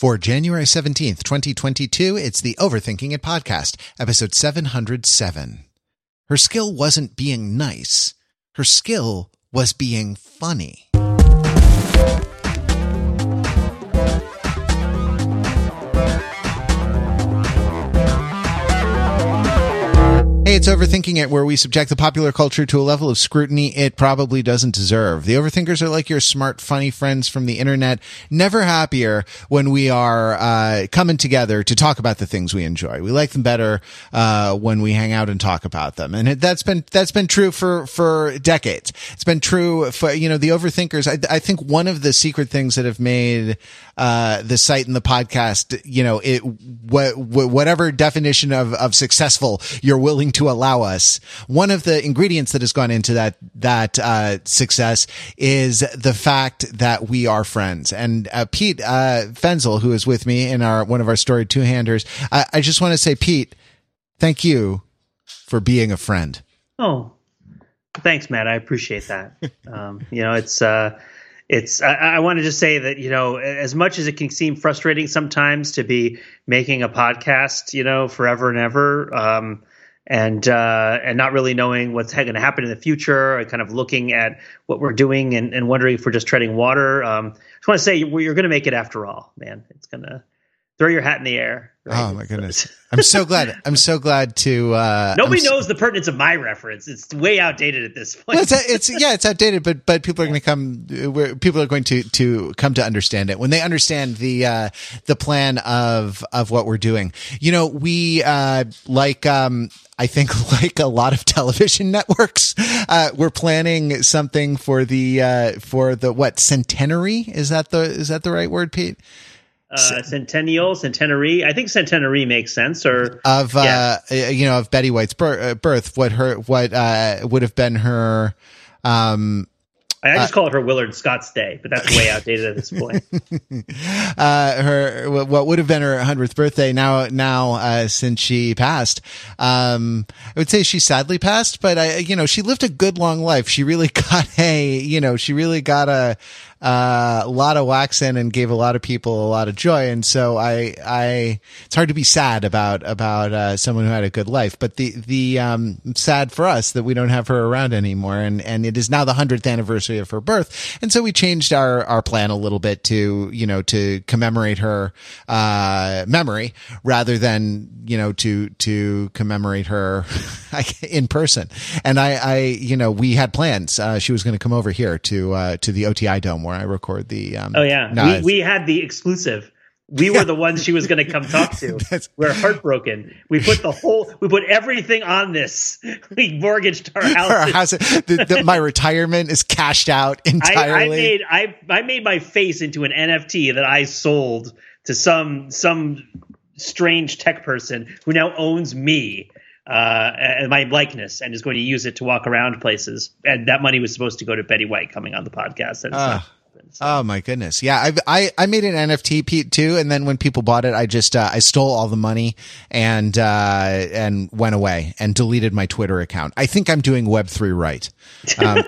For January 17th, 2022, it's the Overthinking It podcast, episode 707. Her skill wasn't being nice. Her skill was being funny. Hey, it's Overthinking It, where we subject the popular culture to a level of scrutiny it probably doesn't deserve. The Overthinkers are like your smart, funny friends from the internet, never happier when we are uh, coming together to talk about the things we enjoy. We like them better uh, when we hang out and talk about them, and that's been that's been true for for decades. It's been true for you know the Overthinkers. I, I think one of the secret things that have made uh, the site and the podcast, you know, it wh- wh- whatever definition of of successful you're willing to allow us. One of the ingredients that has gone into that that uh, success is the fact that we are friends. And uh, Pete uh, Fenzel, who is with me in our one of our story two handers, I, I just want to say, Pete, thank you for being a friend. Oh, thanks, Matt. I appreciate that. um, you know, it's uh, it's. I, I want to just say that you know, as much as it can seem frustrating sometimes to be making a podcast, you know, forever and ever. Um, and uh, and not really knowing what's going to happen in the future, and kind of looking at what we're doing and, and wondering if we're just treading water. Um, I just want to say you're, going to make it after all, man. It's gonna throw your hat in the air. Right? Oh my goodness! I'm so glad. I'm so glad to. Uh, Nobody I'm knows the pertinence of my reference. It's way outdated at this point. Well, it's, it's yeah, it's outdated, but but people are going to come. Where people are going to to come to understand it when they understand the uh, the plan of of what we're doing. You know, we uh, like um, I think like a lot of television networks, uh, we're planning something for the, uh, for the what centenary? Is that the, is that the right word, Pete? Uh, centennial, centenary. I think centenary makes sense. Or of uh, you know of Betty White's uh, birth, what her what uh, would have been her um, I just uh, call it her Willard Scott's Day, but that's way outdated at this point. uh, her what would have been her hundredth birthday now now uh, since she passed. Um, I would say she sadly passed, but I you know she lived a good long life. She really got a you know she really got a uh, a lot of wax in and gave a lot of people a lot of joy. And so I, I, it's hard to be sad about, about, uh, someone who had a good life, but the, the, um, sad for us that we don't have her around anymore. And, and it is now the hundredth anniversary of her birth. And so we changed our, our plan a little bit to, you know, to commemorate her, uh, memory rather than, you know, to, to commemorate her in person. And I, I, you know, we had plans. Uh, she was going to come over here to, uh, to the OTI Dome where I record the. Um, oh yeah, no, we, we had the exclusive. We were the ones she was going to come talk to. we're heartbroken. We put the whole, we put everything on this. We mortgaged our house. Our house the, the, my retirement is cashed out entirely. I, I made I I made my face into an NFT that I sold to some some strange tech person who now owns me uh, and my likeness and is going to use it to walk around places. And that money was supposed to go to Betty White coming on the podcast. And uh, so. Oh my goodness. Yeah. I've, I, I made an NFT Pete too. And then when people bought it, I just, uh, I stole all the money and, uh, and went away and deleted my Twitter account. I think I'm doing web three right. Um,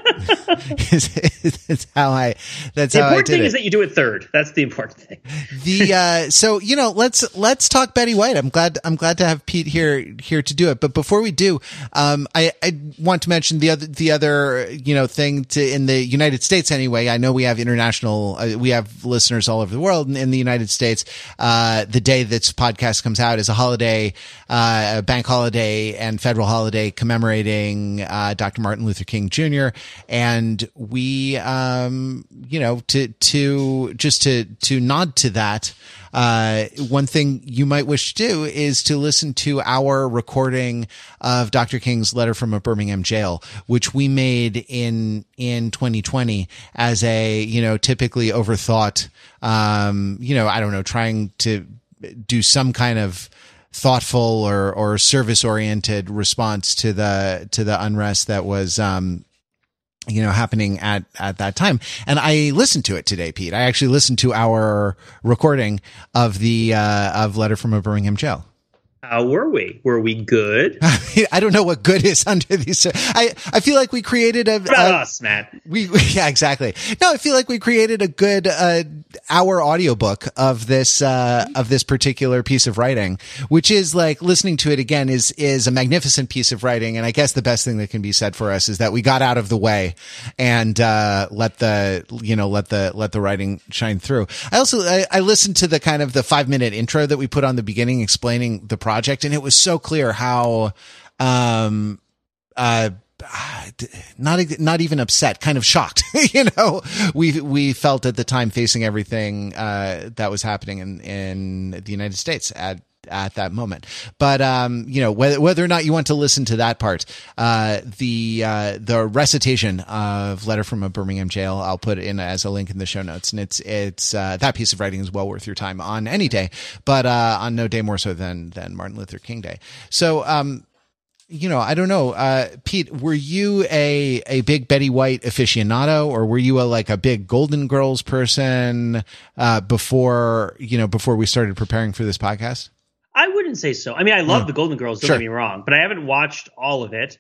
it's, how I, that's the important thing it. is that you do it third. That's the important thing. The, uh, so, you know, let's, let's talk Betty White. I'm glad, I'm glad to have Pete here, here to do it. But before we do, um, I, I want to mention the other, the other, you know, thing to, in the United States anyway. I know we have international international. Uh, we have listeners all over the world. In, the United States, uh, the day this podcast comes out is a holiday, uh, a bank holiday and federal holiday commemorating uh, Dr. Martin Luther King Jr. And we, um, you know, to to just to to nod to that. Uh, one thing you might wish to do is to listen to our recording of Dr. King's letter from a Birmingham jail, which we made in, in 2020 as a, you know, typically overthought, um, you know, I don't know, trying to do some kind of, thoughtful or or service oriented response to the to the unrest that was um you know, happening at, at that time. And I listened to it today, Pete. I actually listened to our recording of the, uh, of Letter from a Birmingham Jail. How were we? Were we good? I don't know what good is under these. I I feel like we created a, a us, man. We, we, yeah exactly. No, I feel like we created a good uh, hour audiobook of this uh, of this particular piece of writing, which is like listening to it again is is a magnificent piece of writing. And I guess the best thing that can be said for us is that we got out of the way and uh, let the you know let the let the writing shine through. I also I, I listened to the kind of the five minute intro that we put on the beginning explaining the process project, and it was so clear how, um, uh, not not even upset, kind of shocked. you know, we we felt at the time facing everything uh, that was happening in in the United States at at that moment. But um, you know, whether whether or not you want to listen to that part, uh, the uh, the recitation of "Letter from a Birmingham Jail," I'll put in as a link in the show notes, and it's it's uh, that piece of writing is well worth your time on any day, but uh, on no day more so than than Martin Luther King Day. So. Um, you know, I don't know, uh, Pete, were you a, a big Betty White aficionado or were you a, like a big Golden Girls person, uh, before, you know, before we started preparing for this podcast? I wouldn't say so. I mean, I love mm. the Golden Girls. Don't sure. get me wrong, but I haven't watched all of it.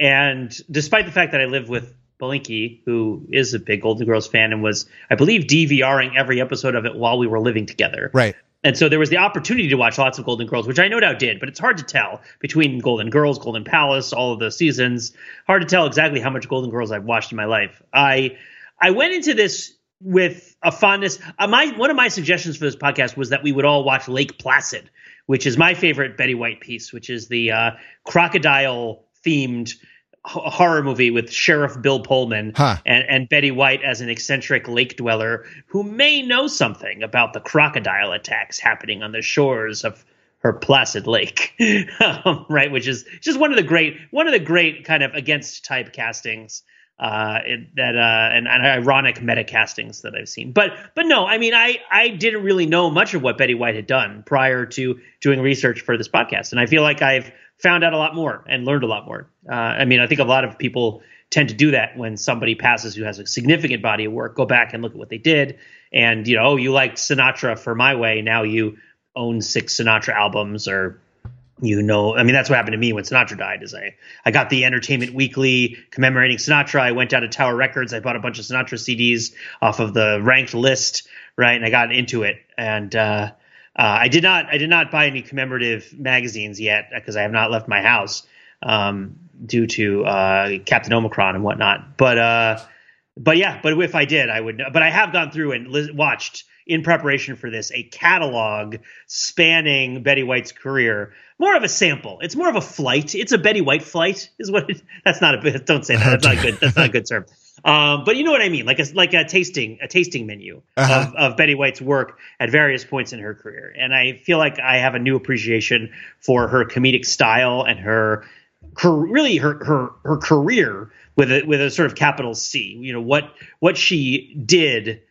And despite the fact that I live with Belinkie, who is a big Golden Girls fan and was, I believe, DVRing every episode of it while we were living together. Right. And so there was the opportunity to watch lots of Golden Girls, which I no doubt did, but it's hard to tell between Golden Girls, Golden Palace, all of the seasons. Hard to tell exactly how much Golden Girls I've watched in my life. I I went into this with a fondness. Uh, my one of my suggestions for this podcast was that we would all watch Lake Placid, which is my favorite Betty White piece, which is the uh, crocodile themed horror movie with Sheriff Bill Pullman huh. and, and Betty White as an eccentric lake dweller who may know something about the crocodile attacks happening on the shores of her placid lake, um, right? Which is just one of the great one of the great kind of against type castings uh, it, that uh, and, and ironic meta castings that I've seen. But but no, I mean I I didn't really know much of what Betty White had done prior to doing research for this podcast, and I feel like I've found out a lot more and learned a lot more. Uh, I mean I think a lot of people tend to do that when somebody passes who has a significant body of work. Go back and look at what they did, and you know oh you liked Sinatra for My Way, now you own six Sinatra albums or you know, I mean, that's what happened to me when Sinatra died. Is I I got the Entertainment Weekly commemorating Sinatra. I went down to Tower Records. I bought a bunch of Sinatra CDs off of the ranked list, right? And I got into it. And uh, uh, I did not I did not buy any commemorative magazines yet because I have not left my house um, due to uh, Captain Omicron and whatnot. But uh, but yeah, but if I did, I would. But I have gone through and li- watched in preparation for this a catalog spanning Betty White's career. More of a sample. It's more of a flight. It's a Betty White flight, is what. It, that's not a. Don't say that. That's not good. That's not a good term. Um, but you know what I mean, like a like a tasting a tasting menu uh-huh. of, of Betty White's work at various points in her career, and I feel like I have a new appreciation for her comedic style and her, her really her her her career with a with a sort of capital C. You know what what she did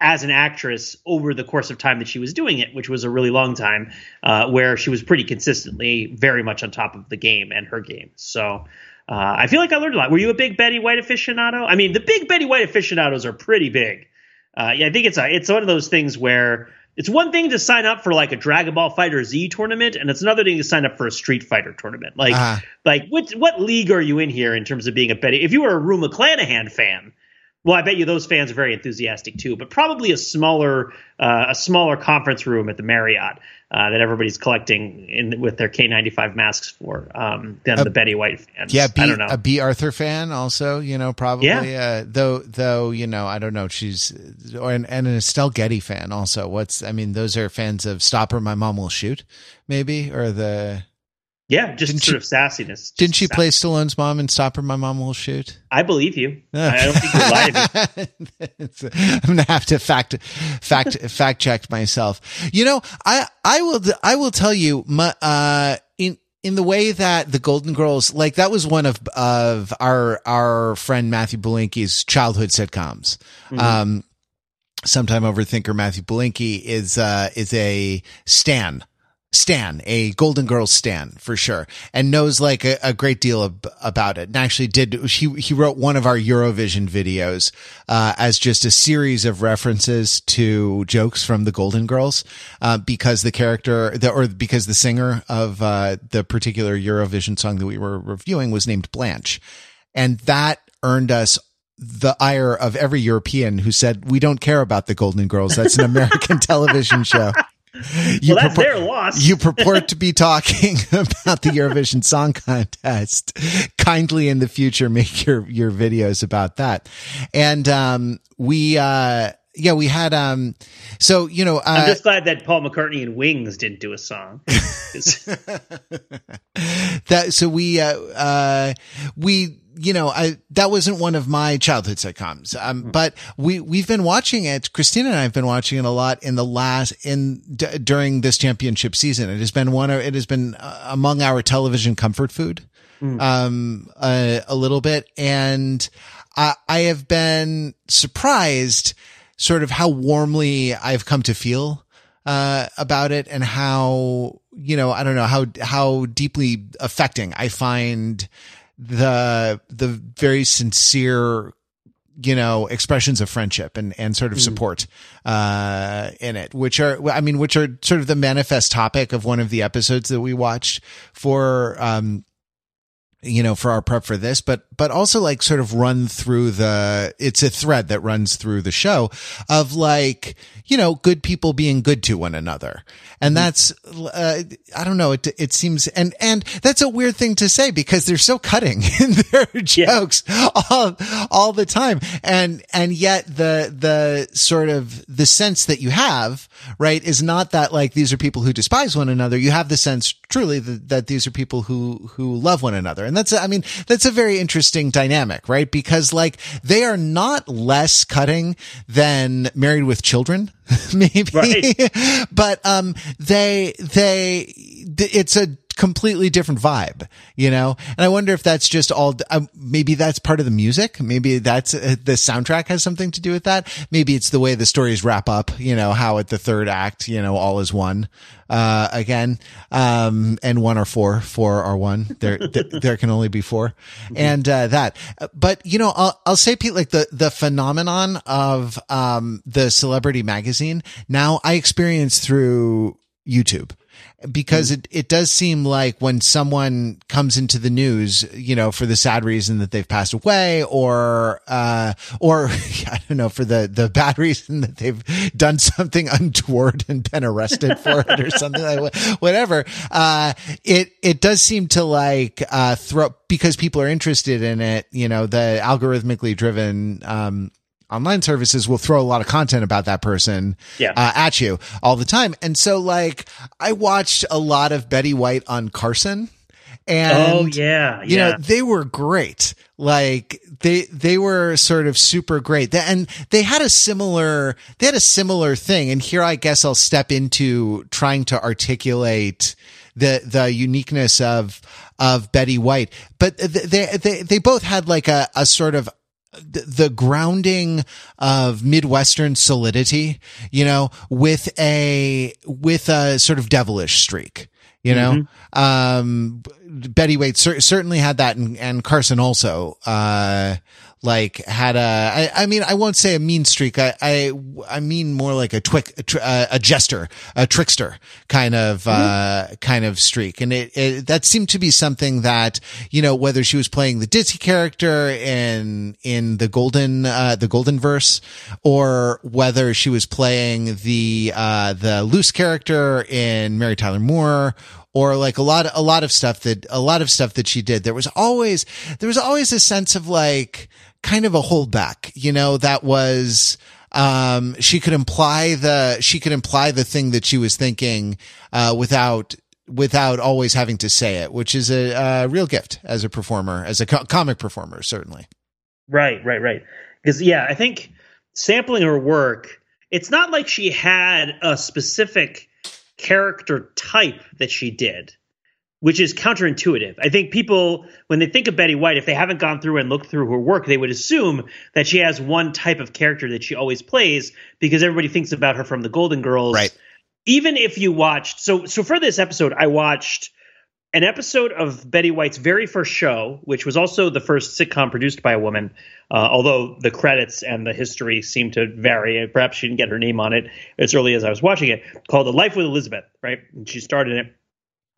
as an actress over the course of time that she was doing it, which was a really long time, uh, where she was pretty consistently very much on top of the game and her game. So uh, I feel like I learned a lot. Were you a big Betty White aficionado? I mean, the big Betty White aficionados are pretty big. Uh, yeah, I think it's a, it's one of those things where it's one thing to sign up for like a Dragon Ball FighterZ tournament, and it's another thing to sign up for a Street Fighter tournament. Like, uh-huh. like what what league are you in here in terms of being a Betty? If you were a Rue McClanahan fan, well, I bet you those fans are very enthusiastic too, but probably a smaller uh, a smaller conference room at the Marriott uh, that everybody's collecting in with their K95 masks for um, than a, the Betty White fans. Yeah, B, I don't know. A Bea Arthur fan also, you know, probably. Yeah. Uh, though, though, you know, I don't know. She's or and, and an Estelle Getty fan also. What's I mean, those are fans of Stop or My Mom Will Shoot, maybe, or the yeah, just didn't sort she, of sassiness. Didn't she play Stallone's mom and Stop or My Mom Will Shoot? I believe you. I don't think you're lying. I'm gonna have to fact fact fact check myself. You know, I I will I will tell you my, uh in in the way that the Golden Girls, like that was one of of our our friend Matthew Belinkie's childhood sitcoms. Mm-hmm. Um, sometime overthinker Matthew Belinkie is uh is a stan stan, a Golden Girls stan for sure, and knows like a, a great deal about it. And actually, did he he wrote one of our Eurovision videos uh, as just a series of references to jokes from the Golden Girls, uh, because the character the, or because the singer of uh, the particular Eurovision song that we were reviewing was named Blanche, and that earned us the ire of every European who said, we don't care about the Golden Girls. That's an American television show. You well, that's purport, their loss. you purport to be talking about the Eurovision Song Contest. Kindly in the future, make your, your videos about that. And, um, we, uh, yeah, we had, um, so, you know, uh, I'm just glad that Paul McCartney and Wings didn't do a song. that, so we, uh, uh, we, you know, I, that wasn't one of my childhood sitcoms. Um, mm-hmm. but we, we've been watching it. Christina and I have been watching it a lot in the last, in, d- during this championship season. It has been one of, it has been uh, among our television comfort food, mm. um, uh, a little bit. And I, I have been surprised sort of how warmly I've come to feel, uh, about it and how, you know, I don't know how, how deeply affecting I find, the the very sincere you know expressions of friendship and and sort of mm. support uh in it which are i mean which are sort of the manifest topic of one of the episodes that we watched for um you know, for our prep for this, but, but also like sort of run through the, it's a thread that runs through the show of like, you know, good people being good to one another. And mm-hmm. that's, uh, I don't know, it, it seems, and, and that's a weird thing to say because they're so cutting in their jokes yeah. all, all the time. And, and yet the, the sort of the sense that you have, right, is not that like these are people who despise one another. You have the sense truly that, that these are people who, who love one another. And that's, I mean, that's a very interesting dynamic, right? Because like they are not less cutting than married with children, maybe, right. but, um, they, they, it's a, completely different vibe, you know? And I wonder if that's just all, uh, maybe that's part of the music. Maybe that's uh, the soundtrack has something to do with that. Maybe it's the way the stories wrap up, you know, how at the third act, you know, all is one, uh, again. Um, and one or four, four are one. There, th- there can only be 4 mm-hmm. And, uh, that, but you know, I'll, I'll say, Pete, like the, the phenomenon of, um, the celebrity magazine now I experience through YouTube because it, it does seem like when someone comes into the news, you know, for the sad reason that they've passed away or, uh, or I don't know, for the, the bad reason that they've done something untoward and been arrested for it or something like whatever. Uh, it, it does seem to like, uh, throw, because people are interested in it, you know, the algorithmically driven, um, online services will throw a lot of content about that person yeah. uh, at you all the time. And so like I watched a lot of Betty White on Carson and oh yeah, you know they were great. Like they they were sort of super great, and they had a similar they had a similar thing. And here I guess I'll step into trying to articulate the the uniqueness of of Betty White. But they they they both had like a a sort of the grounding of Midwestern solidity, you know, with a, with a sort of devilish streak, you know, mm-hmm. um, Betty White cer- certainly had that and, and Carson also, uh, like had a, I, I mean, I won't say a mean streak. I, I, I mean more like a twick, a, uh, a jester, a trickster kind of, mm-hmm. uh, kind of streak. And it, it, that seemed to be something that, you know, whether she was playing the Dizzy character in, in the golden, uh, the golden verse or whether she was playing the, uh, the loose character in Mary Tyler Moore or like a lot of, a lot of stuff that, a lot of stuff that she did. There was always, there was always a sense of like, kind of a holdback, you know, that was, um, she could imply the, she could imply the thing that she was thinking, uh, without, without always having to say it, which is a, a real gift as a performer, as a co- comic performer, certainly. Right, right, right. Because, yeah, I think sampling her work, it's not like she had a specific character type that she did which is counterintuitive. I think people, when they think of Betty White, if they haven't gone through and looked through her work, they would assume that she has one type of character that she always plays because everybody thinks about her from the Golden Girls. Right. even if you watched so so for this episode, I watched an episode of Betty White's very first show, which was also the first sitcom produced by a woman, uh, although the credits and the history seem to vary. Perhaps she didn't get her name on it as early as I was watching it, called The Life with Elizabeth, right? And she started it.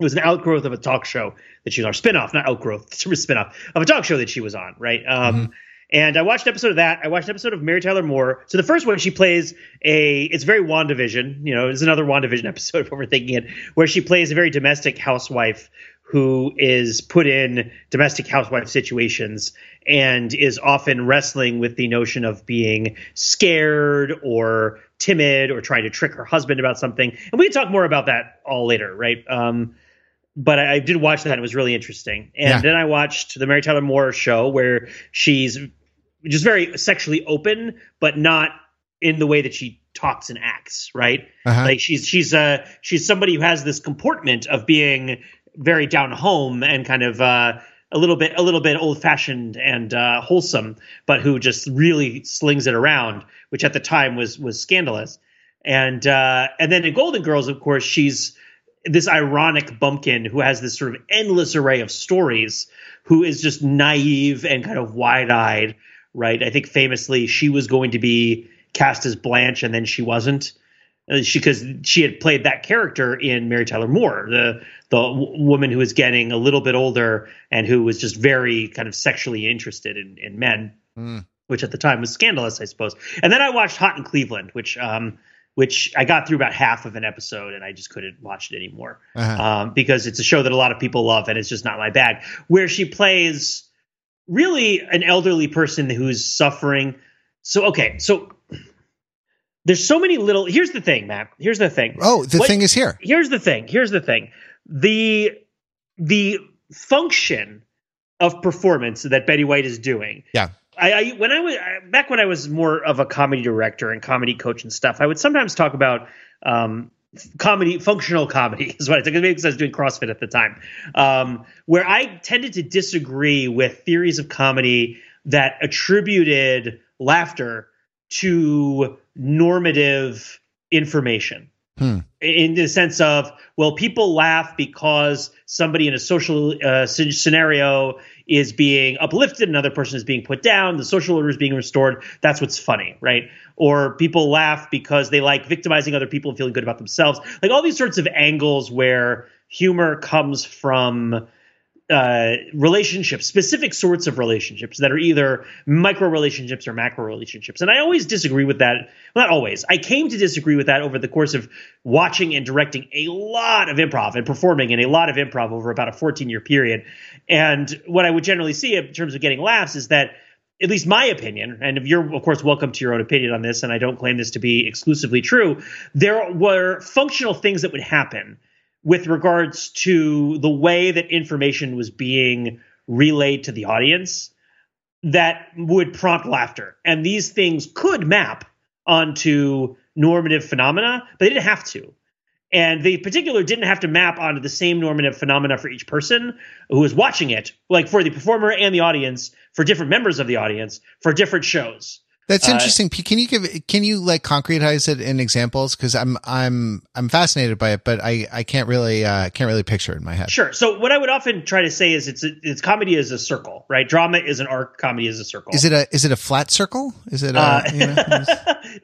It was an outgrowth of a talk show that she was on, spinoff, not outgrowth, spinoff of a talk show that she was on, right? Um, mm-hmm. And I watched an episode of that. I watched an episode of Mary Tyler Moore. So the first one, she plays a, it's very WandaVision, you know, it's another WandaVision episode if we're thinking it, where she plays a very domestic housewife who is put in domestic housewife situations and is often wrestling with the notion of being scared or timid or trying to trick her husband about something. And we can talk more about that all later, right? Um, but I, I, did watch that. And it was really interesting. And yeah. then I watched the Mary Tyler Moore show where she's just very sexually open, but not in the way that she talks and acts, right? Uh-huh. Like she's she's uh she's somebody who has this comportment of being very down home and kind of uh a little bit a little bit old fashioned and uh, wholesome, but who just really slings it around, which at the time was was scandalous. And uh, and then in Golden Girls, of course, she's this ironic bumpkin who has this sort of endless array of stories, who is just naive and kind of wide eyed, right? I think famously she was going to be cast as Blanche and then she wasn't. Uh, she because she had played that character in Mary Tyler Moore, the the w- woman who was getting a little bit older and who was just very kind of sexually interested in, in men, mm. which at the time was scandalous, I suppose. And then I watched Hot in Cleveland, which um, which I got through about half of an episode and I just couldn't watch it anymore uh-huh. um, because it's a show that a lot of people love and it's just not my bag. Where she plays really an elderly person who's suffering. So okay, so there's so many little. Here's the thing, Matt. Here's the thing. Oh, the what, thing is here. Here's the thing. Here's the thing. The the function of performance that Betty White is doing. Yeah. I, I when I was back when I was more of a comedy director and comedy coach and stuff, I would sometimes talk about um, comedy, functional comedy is what I. Maybe because I was doing CrossFit at the time, um, where I tended to disagree with theories of comedy that attributed laughter to normative information. Hmm. In the sense of, well, people laugh because somebody in a social uh, scenario is being uplifted, another person is being put down, the social order is being restored. That's what's funny, right? Or people laugh because they like victimizing other people and feeling good about themselves. Like all these sorts of angles where humor comes from uh, relationships, specific sorts of relationships that are either micro relationships or macro relationships. And I always disagree with that. Well, not always. I came to disagree with that over the course of watching and directing a lot of improv and performing in a lot of improv over about a 14 year period. And what I would generally see in terms of getting laughs is that at least my opinion, and you're of course welcome to your own opinion on this, and I don't claim this to be exclusively true, there were functional things that would happen with regards to the way that information was being relayed to the audience that would prompt laughter. And these things could map onto normative phenomena, but they didn't have to. And the particular didn't have to map onto the same normative phenomena for each person who was watching it, like for the performer and the audience, for different members of the audience, for different shows. That's uh, interesting. Uh, can you give can you like concretize it in examples? Because I'm I'm I'm fascinated by it, but I I can't really uh, can't really picture it in my head. Sure. So what I would often try to say is it's it's comedy is a circle, right? Drama is an arc. Comedy is a circle. Is it a is it a flat circle? Is it a, uh, you know,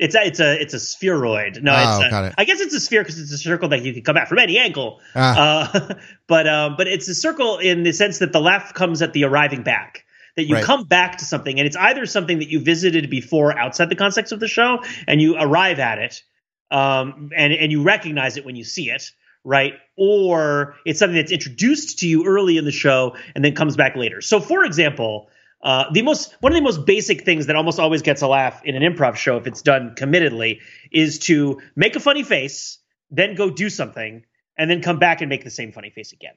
it's a it's a it's a spheroid. No, oh, it's a, got it. I guess it's a sphere because it's a circle that you can come at from any angle. Ah. Uh, but um, but it's a circle in the sense that the laugh comes at the arriving back that you right. come back to something and it's either something that you visited before outside the context of the show and you arrive at it um, and, and you recognize it when you see it right? Or it's something that's introduced to you early in the show and then comes back later. So for example uh, the most one of the most basic things that almost always gets a laugh in an improv show if it's done committedly is to make a funny face then go do something and then come back and make the same funny face again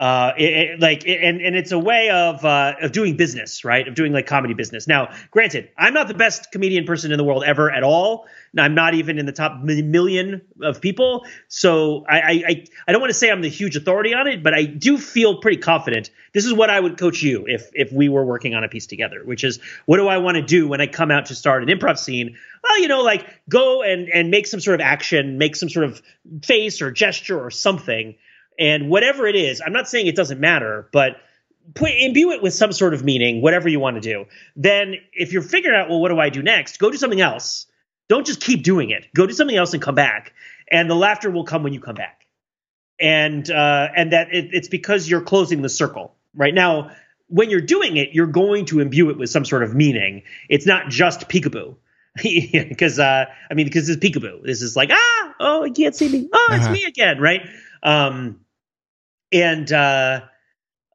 Uh, it, it, like, and and it's a way of uh, of doing business, right? Of doing like comedy business. Now, granted, I'm not the best comedian person in the world ever at all. I'm not even in the top million of people. So I I, I don't want to say I'm the huge authority on it, but I do feel pretty confident. This is what I would coach you if if we were working on a piece together, which is what do I want to do when I come out to start an improv scene? Well, you know, like go and and make some sort of action, make some sort of face or gesture or something and whatever it is, I'm not saying it doesn't matter, but put imbue it with some sort of meaning, whatever you want to do. Then if you're figuring out, well, what do I do next? Go do something else. Don't just keep doing it. Go do something else and come back. And the laughter will come when you come back. And uh, and that it, it's because you're closing the circle. Right now, when you're doing it, you're going to imbue it with some sort of meaning. It's not just peekaboo. Because uh, I mean, because it's peekaboo. This is like ah, oh, you can't see me. Oh, it's uh-huh. me again, right? Um, and uh,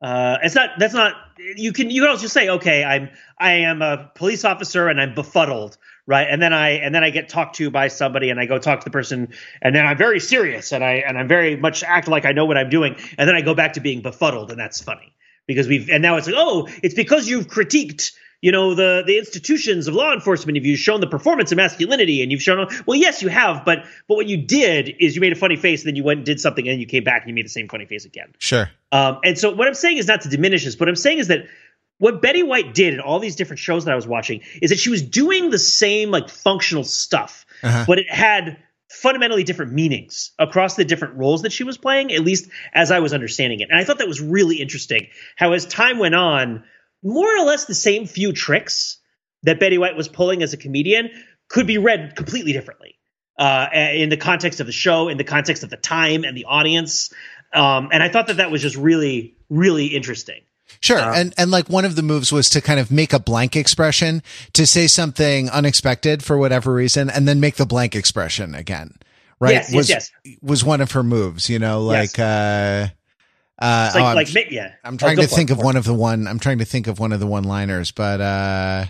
uh, it's not that's not you can you can also just say okay I'm I am a police officer and I'm befuddled right? And then I and then I get talked to by somebody and I go talk to the person and then I'm very serious and I and I'm very much act like I know what I'm doing. And then I go back to being befuddled and that's funny because we've and now it's like oh it's because you've critiqued you know the the institutions of law enforcement have you shown the performance of masculinity and you've shown well yes you have but but what you did is you made a funny face and then you went and did something and you came back and you made the same funny face again. Sure. Um, and so what i'm saying is not to diminish this what i'm saying is that what betty white did in all these different shows that i was watching is that she was doing the same like functional stuff uh-huh. but it had fundamentally different meanings across the different roles that she was playing at least as i was understanding it. And i thought that was really interesting how as time went on more or less the same few tricks that Betty White was pulling as a comedian could be read completely differently uh, in the context of the show, in the context of the time and the audience. Um, and I thought that that was just really, really interesting. Sure. Um, and, and like one of the moves was to kind of make a blank expression to say something unexpected for whatever reason and then make the blank expression again. Right. Yes, was, yes, yes. was one of her moves, you know, like, uh, uh, like, oh, like, yeah. I'm trying to think of one of the one. I'm trying to think of one of the one-liners, but uh,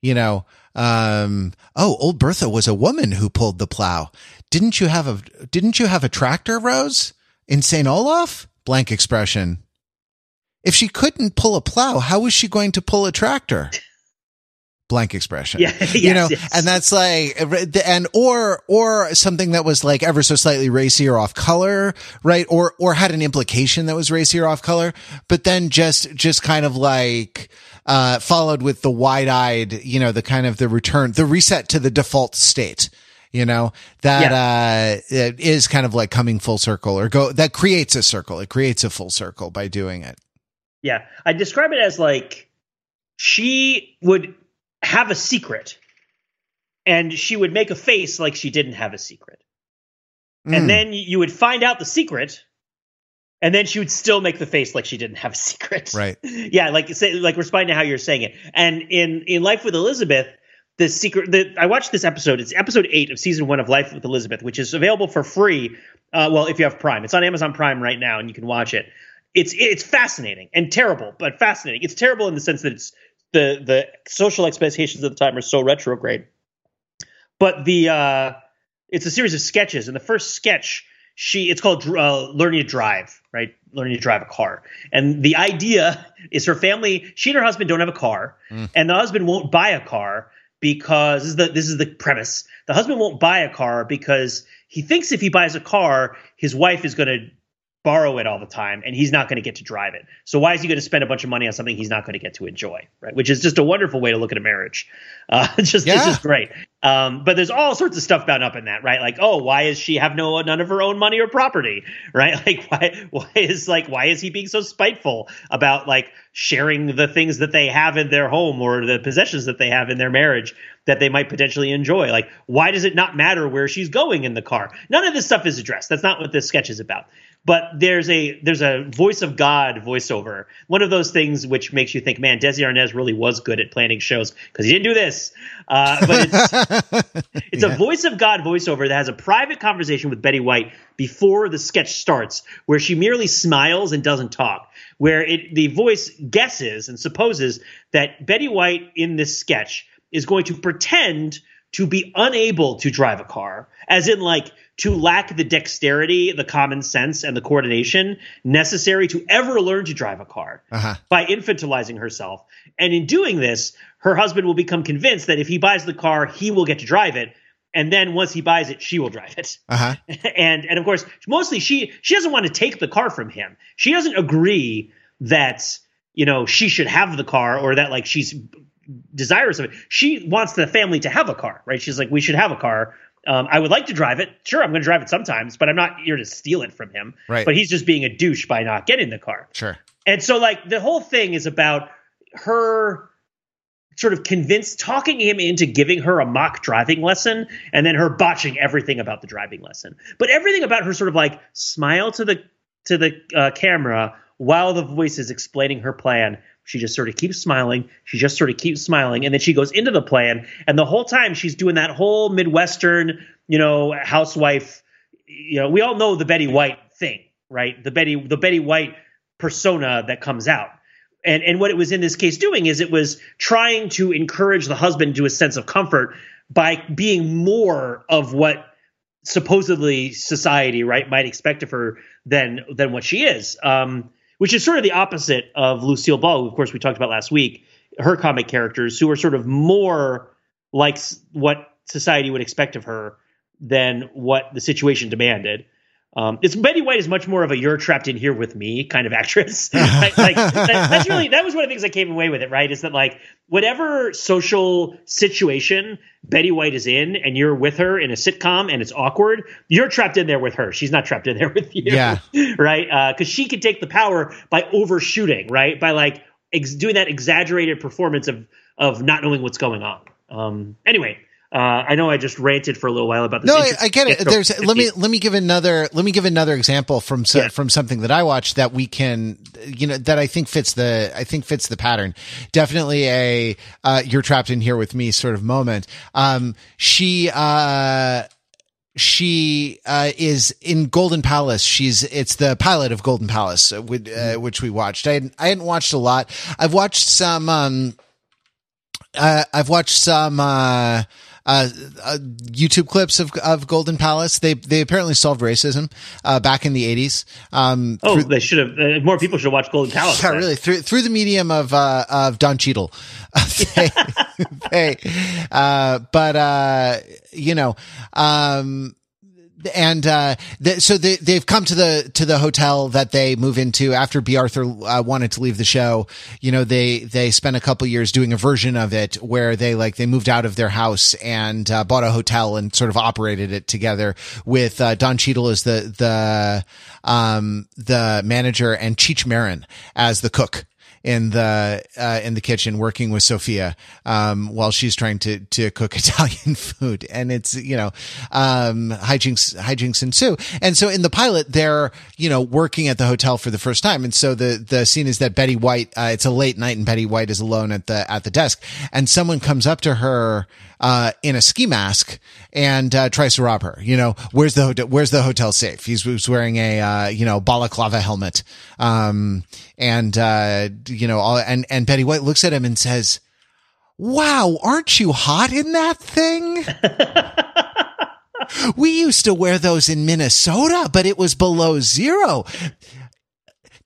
you know, um, oh, old Bertha was a woman who pulled the plow. Didn't you have a Didn't you have a tractor, Rose, in Saint Olaf? Blank expression. If she couldn't pull a plow, how was she going to pull a tractor? Blank expression. Yeah, yes, you know, yes. and that's like, and or or something that was like ever so slightly racy or off color, right? Or or had an implication that was racy or off color, but then just just kind of like uh followed with the wide eyed, you know, the kind of the return, the reset to the default state. You know that yeah. uh is kind of like coming full circle, or go that creates a circle. It creates a full circle by doing it. Yeah, I describe it as like she would have a secret and she would make a face like she didn't have a secret. Mm. And hmm. then you would find out the secret and then she would still make the face like she didn't have a secret. Right. yeah, like say like responding to how you're saying it. And in in Life with Elizabeth, the secret the I watched this episode. It's episode 8 of season 1 of Life with Elizabeth, which is available for free uh, well, if you have Prime. It's on Amazon Prime right now and you can watch it. It's it's fascinating and terrible, but fascinating. It's terrible in the sense that it's the the social expectations of the time are so retrograde. But the uh, it's a series of sketches, and the first sketch she it's called uh, learning to drive, right? Learning to drive a car, and the idea is her family. She and her husband don't have a car, mm. and the husband won't buy a car because this is the this is the premise. The husband won't buy a car because he thinks if he buys a car, his wife is going to borrow it all the time and he's not going to get to drive it. So why is he going to spend a bunch of money on something he's not going to get to enjoy? Right. Which is just a wonderful way to look at a marriage. Uh, just, yeah. it's just great. Um, but there's all sorts of stuff bound up in that, right? Like, oh, why is she have no, none of her own money or property? Right. Like why, why is like, why is he being so spiteful about like sharing the things that they have in their home or the possessions that they have in their marriage that they might potentially enjoy? Like, why does it not matter where she's going in the car? None of this stuff is addressed. That's not what this sketch is about but there's a there's a voice of God voiceover. One of those things which makes you think, man, Desi Arnaz really was good at planning shows because he didn't do this. Uh, but it's, it's yeah. a voice of God voiceover that has a private conversation with Betty White before the sketch starts, where she merely smiles and doesn't talk. Where it the voice guesses and supposes that Betty White in this sketch is going to pretend to be unable to drive a car, as in like to lack the dexterity, the common sense, and the coordination necessary to ever learn to drive a car Uh-huh. by infantilizing herself. And in doing this, her husband will become convinced that if he buys the car, he will get to drive it. And then once he buys it, she will drive it. Uh-huh. and and of course, mostly she she doesn't want to take the car from him. She doesn't agree that you know she should have the car or that like she's desirous of it. She wants the family to have a car, right? She's like, we should have a car. Um, I would like to drive it. Sure, I'm going to drive it sometimes, but I'm not here to steal it from him. Right. But he's just being a douche by not getting the car. Sure. And so, like, the whole thing is about her sort of convinced talking him into giving her a mock driving lesson and then her botching everything about the driving lesson. But everything about her sort of like smile to the to the uh, camera while the voice is explaining her plan. She just sort of keeps smiling. She just sort of keeps smiling, and then she goes into the plan. And the whole time she's doing that whole midwestern, you know, housewife. You know, we all know the Betty White thing, right? The Betty the Betty White persona that comes out. And and what it was in this case doing is it was trying to encourage the husband to a sense of comfort by being more of what supposedly society right might expect of her than than what she is. Um, which is sort of the opposite of Lucille Ball, who of course we talked about last week. Her comic characters who are sort of more like what society would expect of her than what the situation demanded. Um, it's Betty White is much more of a "you're trapped in here with me" kind of actress. like, like, that, that's really that was one of the things I came away with it. Right, is that like whatever social situation Betty White is in, and you're with her in a sitcom, and it's awkward, you're trapped in there with her. She's not trapped in there with you. Yeah. right, because she can take the power by overshooting, right, by like ex- doing that exaggerated performance of of not knowing what's going on. Um, anyway. Uh, I know I just ranted for a little while about this. No, I, I get it. There's let me let me give another let me give another example from so, Yeah. from something that I watched that we can you know that I think fits the I think fits the pattern. Definitely a uh, you're trapped in here with me sort of moment. Um, she uh she uh, is in Golden Palace. She's it's the pilot of Golden Palace, uh, with, uh, which we watched. I hadn't, I hadn't watched a lot. I've watched some. Um, uh, I've watched some uh, uh, YouTube clips of of Golden Palace. They they apparently solved racism uh, back in the eighties. Um, Oh, through- they should have. Uh, more people should have watched Golden Palace. yeah, then. really through through the medium of uh, of Don Cheadle. they, they, uh, but uh, you know, um, and uh, so they they've come to the to the hotel that they move into after Bea Arthur uh, wanted to leave the show. You know, they they spent a couple years doing a version of it where they like they moved out of their house and uh, bought a hotel and sort of operated it together with uh, Don Cheadle as the the um the manager and Cheech Marin as the cook in the uh, in the kitchen working with Sophia um, while she's trying to to cook Italian food, and it's you know um, hijinks hijinks ensue. And so in the pilot, they're you know working at the hotel for the first time, and so the the scene is that Betty White. Uh, it's a late night, and Betty White is alone at the at the desk, and someone comes up to her uh, in a ski mask and uh, tries to rob her. You know, where's the hotel, where's the hotel safe? He's, he's wearing a uh, you know balaclava helmet, um, and uh, you know, all, and and Betty White looks at him and says, "Wow, aren't you hot in that thing?" we used to wear those in Minnesota, but it was below zero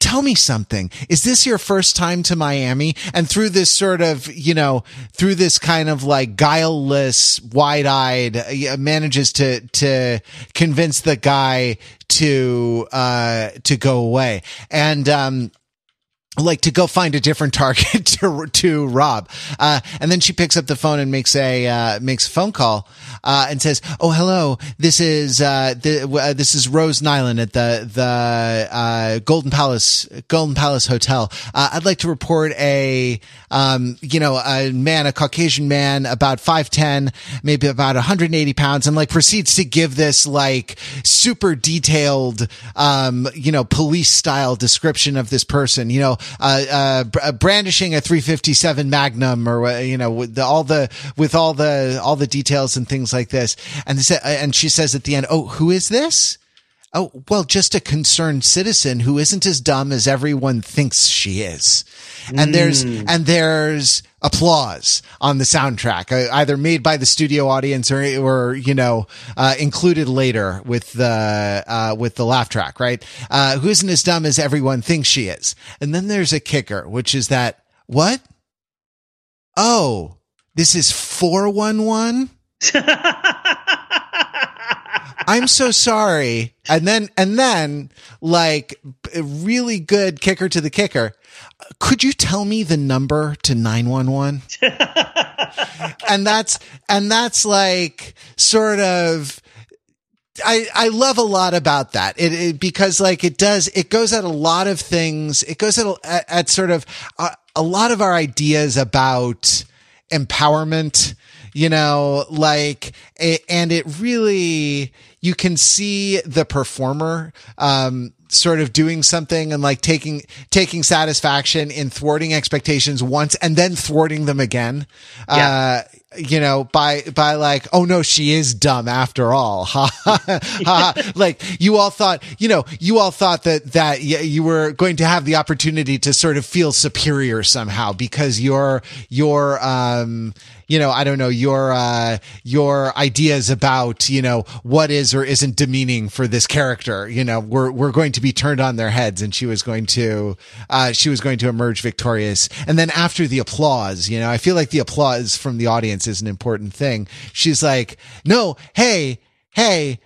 tell me something. Is this your first time to Miami? And through this sort of, you know, through this kind of like guileless, wide eyed, uh, manages to, to convince the guy to, uh, to go away. And, um, like to go find a different target to to rob. Uh, and then she picks up the phone and makes a uh, makes a phone call uh, and says, "Oh, hello. This is uh, the, uh, this is Rose Nylund at the the uh, Golden Palace Golden Palace Hotel. Uh, I'd like to report a um, you know a man, a Caucasian man, about five ten, maybe about 180 pounds, and like proceeds to give this like super detailed um, you know police style description of this person. You know, uh, uh, uh, brandishing a 357 Magnum or uh, you know with the, all the with all the all the details and things like this. And they said, and she says at the end, "Oh, who is this?" Oh, well, just a concerned citizen who isn't as dumb as everyone thinks she is. And there's, and there's applause on the soundtrack, uh, either made by the studio audience or, or you know, uh, included later with the uh, with the laugh track, right? Uh, who isn't as dumb as everyone thinks she is? And then there's a kicker, which is that what? Oh, this is four one one. I'm so sorry. And then, and then, like, a really good kicker to the kicker. Could you tell me the number to 911? and that's, and that's like sort of, I, I love a lot about that. It, it, because like it does, it goes at a lot of things. It goes at, at, at sort of a, a lot of our ideas about empowerment, you know, like, and it really, you can see the performer, um, sort of doing something and like taking taking satisfaction in thwarting expectations once and then thwarting them again. Yeah. Uh, you know, by, by like, oh no, she is dumb after all. Ha ha. like you all thought, you know, you all thought that, that you were going to have the opportunity to sort of feel superior somehow because your, your, um, you know, I don't know, your, uh, your ideas about, you know, what is or isn't demeaning for this character, you know, we're, we're going to be turned on their heads and she was going to, uh, she was going to emerge victorious. And then after the applause, you know, I feel like the applause from the audience is an important thing. She's like, no, hey, hey,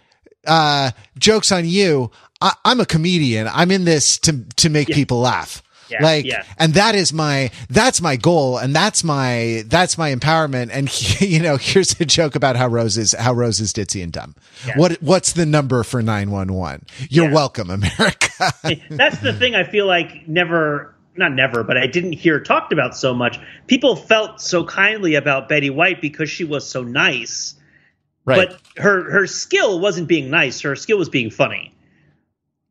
uh, jokes on you. I, am a comedian. I'm in this to, to make yeah. people laugh. Yeah, like, yeah. and that is my, that's my goal. And that's my, that's my empowerment. And he, you know, here's a joke about how Rose is, how Rose is ditzy and dumb. Yeah. What, what's the number for 911? You're welcome, America. that's the thing I feel like never, not never, but I didn't hear talked about so much. People felt so kindly about Betty White because she was so nice. Right. But her, her skill wasn't being nice. Her skill was being funny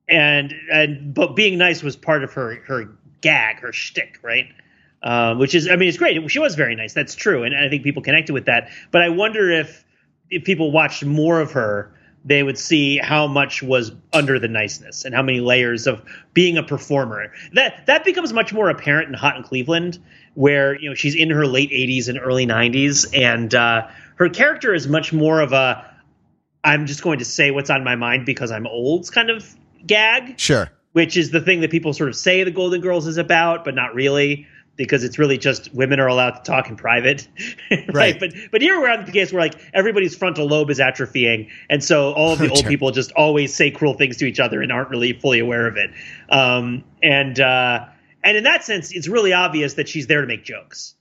and and but being nice was part of her her gag, her shtick, right? Um, which is, I mean, it's great. She was very nice. That's true, and I think people connected with that. But I wonder if if people watched more of her, they would see how much was under the niceness and how many layers of being a performer. That that becomes much more apparent in Hot in Cleveland, where you know she's in her late 80s and early 90s, and uh, her character is much more of a I'm just going to say what's on my mind because I'm old kind of gag. Sure which is the thing that people sort of say the Golden Girls is about, but not really because it's really just women are allowed to talk in private, right? right? But but here we're at the case where like everybody's frontal lobe is atrophying, and so all of the old people just always say cruel things to each other and aren't really fully aware of it. Um, and uh, and in that sense, it's really obvious that she's there to make jokes.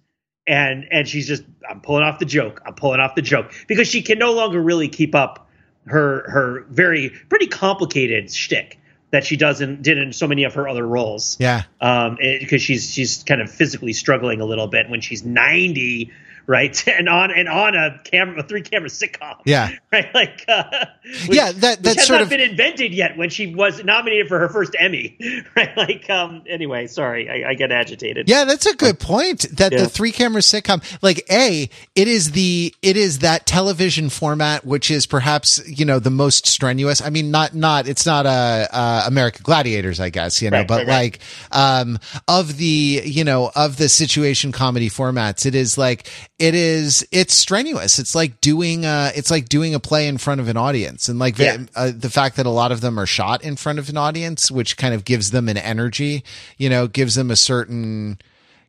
And and she's just I'm pulling off the joke. I'm pulling off the joke because she can no longer really keep up her her very pretty complicated shtick that she doesn't did in so many of her other roles. Yeah. Um, because she's she's kind of physically struggling a little bit when she's ninety right? And on and on a camera, a three camera sitcom. Yeah, right. Like, uh, which, yeah, that that's has sort not of been invented yet. When she was nominated for her first Emmy, right? Like, um, anyway, sorry, I, I get agitated. Yeah, that's a good point. That yeah. the three camera sitcom, like, a, it is the it is that television format which is perhaps you know the most strenuous. I mean, not not it's not a uh, uh, American Gladiators, I guess you know, right, but right, like right. um of the you know of the situation comedy formats, it is like it is it's strenuous it's like doing uh it's like doing a play in front of an audience and like yeah. uh, the fact that a lot of them are shot in front of an audience which kind of gives them an energy you know gives them a certain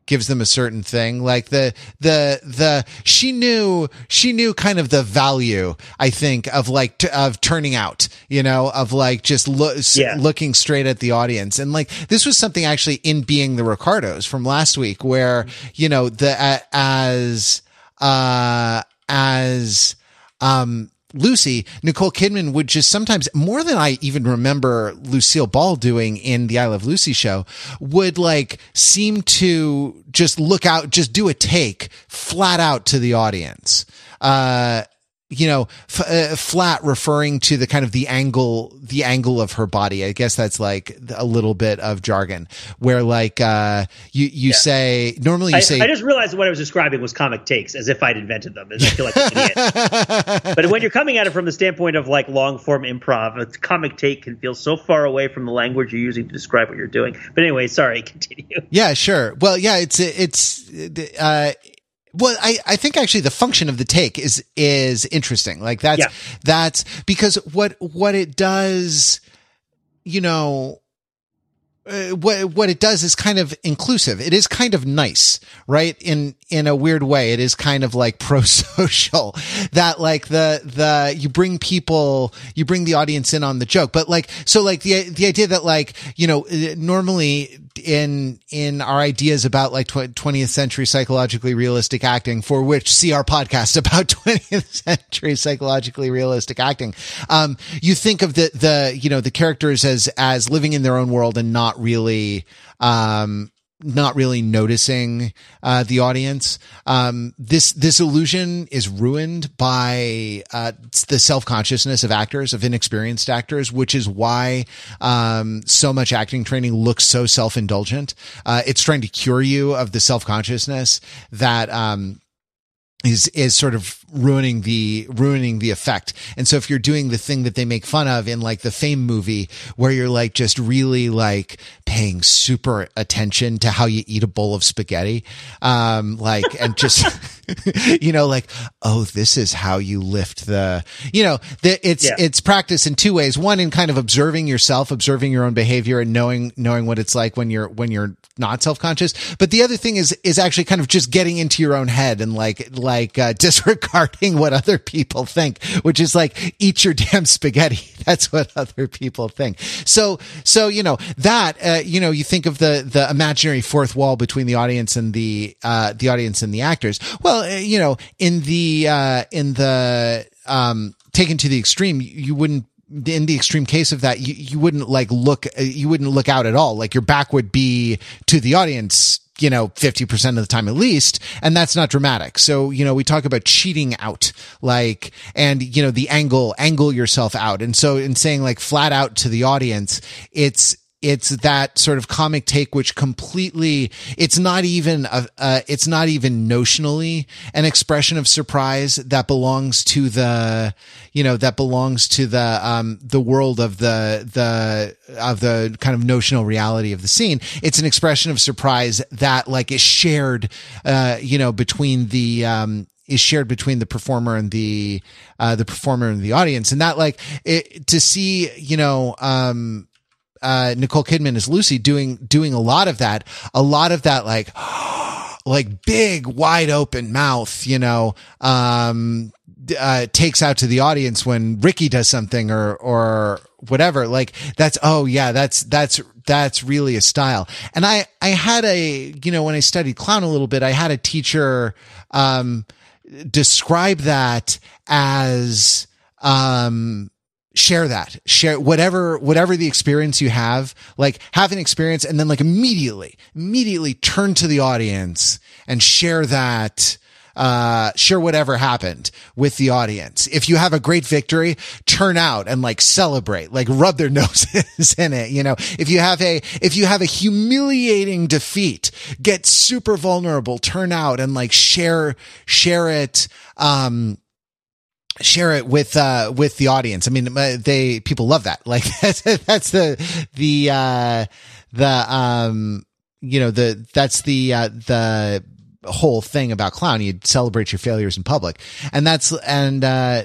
gives them a certain thing like the the the she knew she knew kind of the value i think of like t- of turning out you know of like just lo- yeah. looking straight at the audience and like this was something actually in being the ricardos from last week where you know the uh, as uh as um Lucy, Nicole Kidman would just sometimes, more than I even remember Lucille Ball doing in the I Love Lucy show, would like seem to just look out, just do a take flat out to the audience. Uh, you know, f- uh, flat referring to the kind of the angle, the angle of her body. I guess that's like a little bit of jargon where like, uh, you, you yeah. say, normally you I, say, I just realized what I was describing was comic takes as if I'd invented them. And I feel like an idiot. but when you're coming at it from the standpoint of like long form improv, a comic take can feel so far away from the language you're using to describe what you're doing. But anyway, sorry, continue. Yeah, sure. Well, yeah, it's, it's, uh, well, I, I think actually the function of the take is is interesting. Like that's yeah. that's because what what it does, you know, uh, what what it does is kind of inclusive. It is kind of nice, right? In in a weird way, it is kind of like pro social. That like the the you bring people, you bring the audience in on the joke, but like so like the the idea that like you know normally in in our ideas about like 20th century psychologically realistic acting for which see our podcast about 20th century psychologically realistic acting. Um you think of the the you know the characters as as living in their own world and not really um not really noticing uh, the audience. Um, this this illusion is ruined by uh, the self consciousness of actors, of inexperienced actors, which is why um, so much acting training looks so self indulgent. Uh, it's trying to cure you of the self consciousness that um, is is sort of ruining the ruining the effect. And so if you're doing the thing that they make fun of in like the fame movie where you're like just really like paying super attention to how you eat a bowl of spaghetti um like and just you know like oh this is how you lift the you know the, it's yeah. it's practice in two ways. One in kind of observing yourself observing your own behavior and knowing knowing what it's like when you're when you're not self-conscious. But the other thing is is actually kind of just getting into your own head and like like uh, disregarding what other people think which is like eat your damn spaghetti. That's what other people think. So so you know that uh, you know you think of the the imaginary fourth wall between the audience and the uh the audience and the actors. Well uh, you know in the uh in the um taken to the extreme you wouldn't in the extreme case of that, you, you wouldn't like look, uh, you wouldn't look out at all. Like your back would be to the audience, you know, 50% of the time at least. And that's not dramatic. So, you know, we talk about cheating out, like, and, you know, the angle, angle yourself out. And so in saying like flat out to the audience, it's, it's that sort of comic take which completely it's not even a, uh, it's not even notionally an expression of surprise that belongs to the you know that belongs to the um the world of the the of the kind of notional reality of the scene. It's an expression of surprise that like is shared uh you know between the um is shared between the performer and the uh the performer and the audience. And that like it, to see you know um uh, Nicole Kidman as Lucy doing doing a lot of that, a lot of that like like big wide open mouth, you know, um, uh, takes out to the audience when Ricky does something or or whatever. Like that's oh yeah, that's that's that's really a style. And I I had a you know when I studied clown a little bit, I had a teacher um, describe that as um share that share whatever whatever the experience you have like have an experience and then like immediately immediately turn to the audience and share that uh, share whatever happened with the audience. If you have a great victory, turn out and like celebrate, like rub their noses in it. You know, if you have a, if you have a humiliating defeat, get super vulnerable, turn out and like share, share it. Um, share it with uh with the audience. I mean uh, they people love that. Like that's that's the the uh the um you know the that's the uh the whole thing about clown. You celebrate your failures in public. And that's and uh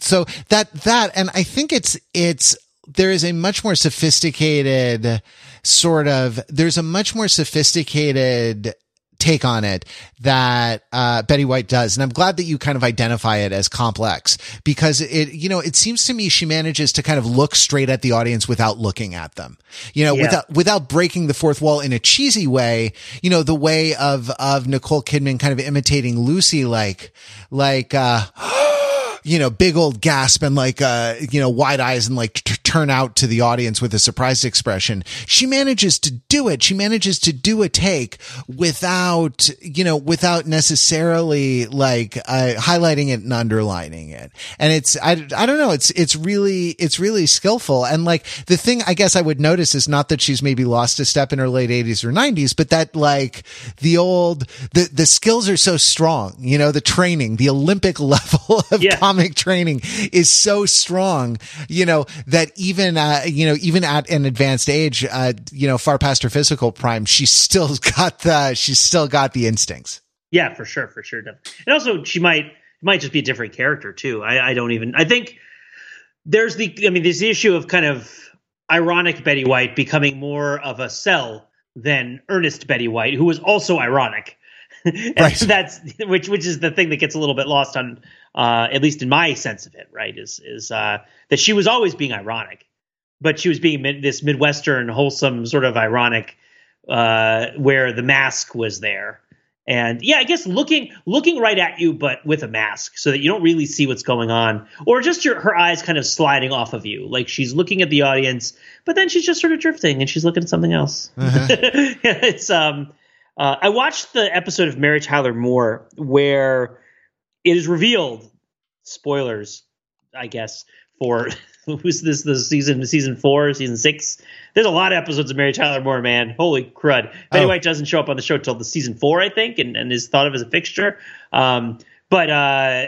so that that and i think it's it's there is a much more sophisticated sort of there's a much more sophisticated take on it that uh, Betty White does, and I'm glad that you kind of identify it as complex because it, you know, it seems to me she manages to kind of look straight at the audience without looking at them, you know, yeah. without without breaking the fourth wall in a cheesy way, you know, the way of of Nicole Kidman kind of imitating Lucy, like like. uh you know, big old gasp and like, uh, you know, wide eyes and like t- turn out to the audience with a surprised expression. She manages to do it. She manages to do a take without, you know, without necessarily like, uh, highlighting it and underlining it. And it's, I, I don't know. It's, it's really, it's really skillful. And like the thing I guess I would notice is not that she's maybe lost a step in her late eighties or nineties, but that like the old, the, the skills are so strong, you know, the training, the Olympic level of Yeah. Comic training is so strong, you know, that even, uh, you know, even at an advanced age, uh, you know, far past her physical prime, she's still got the, she's still got the instincts. Yeah, for sure, for sure. And also, she might might just be a different character too. I, I don't even. I think there's the. I mean, this issue of kind of ironic Betty White becoming more of a cell than earnest Betty White, who was also ironic. and Right. that's which which is the thing that gets a little bit lost on uh at least in my sense of it right is is uh that she was always being ironic but she was being mid, this midwestern wholesome sort of ironic uh where the mask was there. And yeah i guess looking looking right at you but with a mask so that you don't really see what's going on or just your her eyes kind of sliding off of you like she's looking at the audience but then she's just sort of drifting and she's looking at something else. It's um uh, I watched the episode of Mary Tyler Moore where it is revealed, spoilers, I guess, for who's this the season season four, season six. There's a lot of episodes of Mary Tyler Moore, man. Holy crud. Betty Oh. White doesn't show up on the show till the season four, I think, and, and is thought of as a fixture. Um, but uh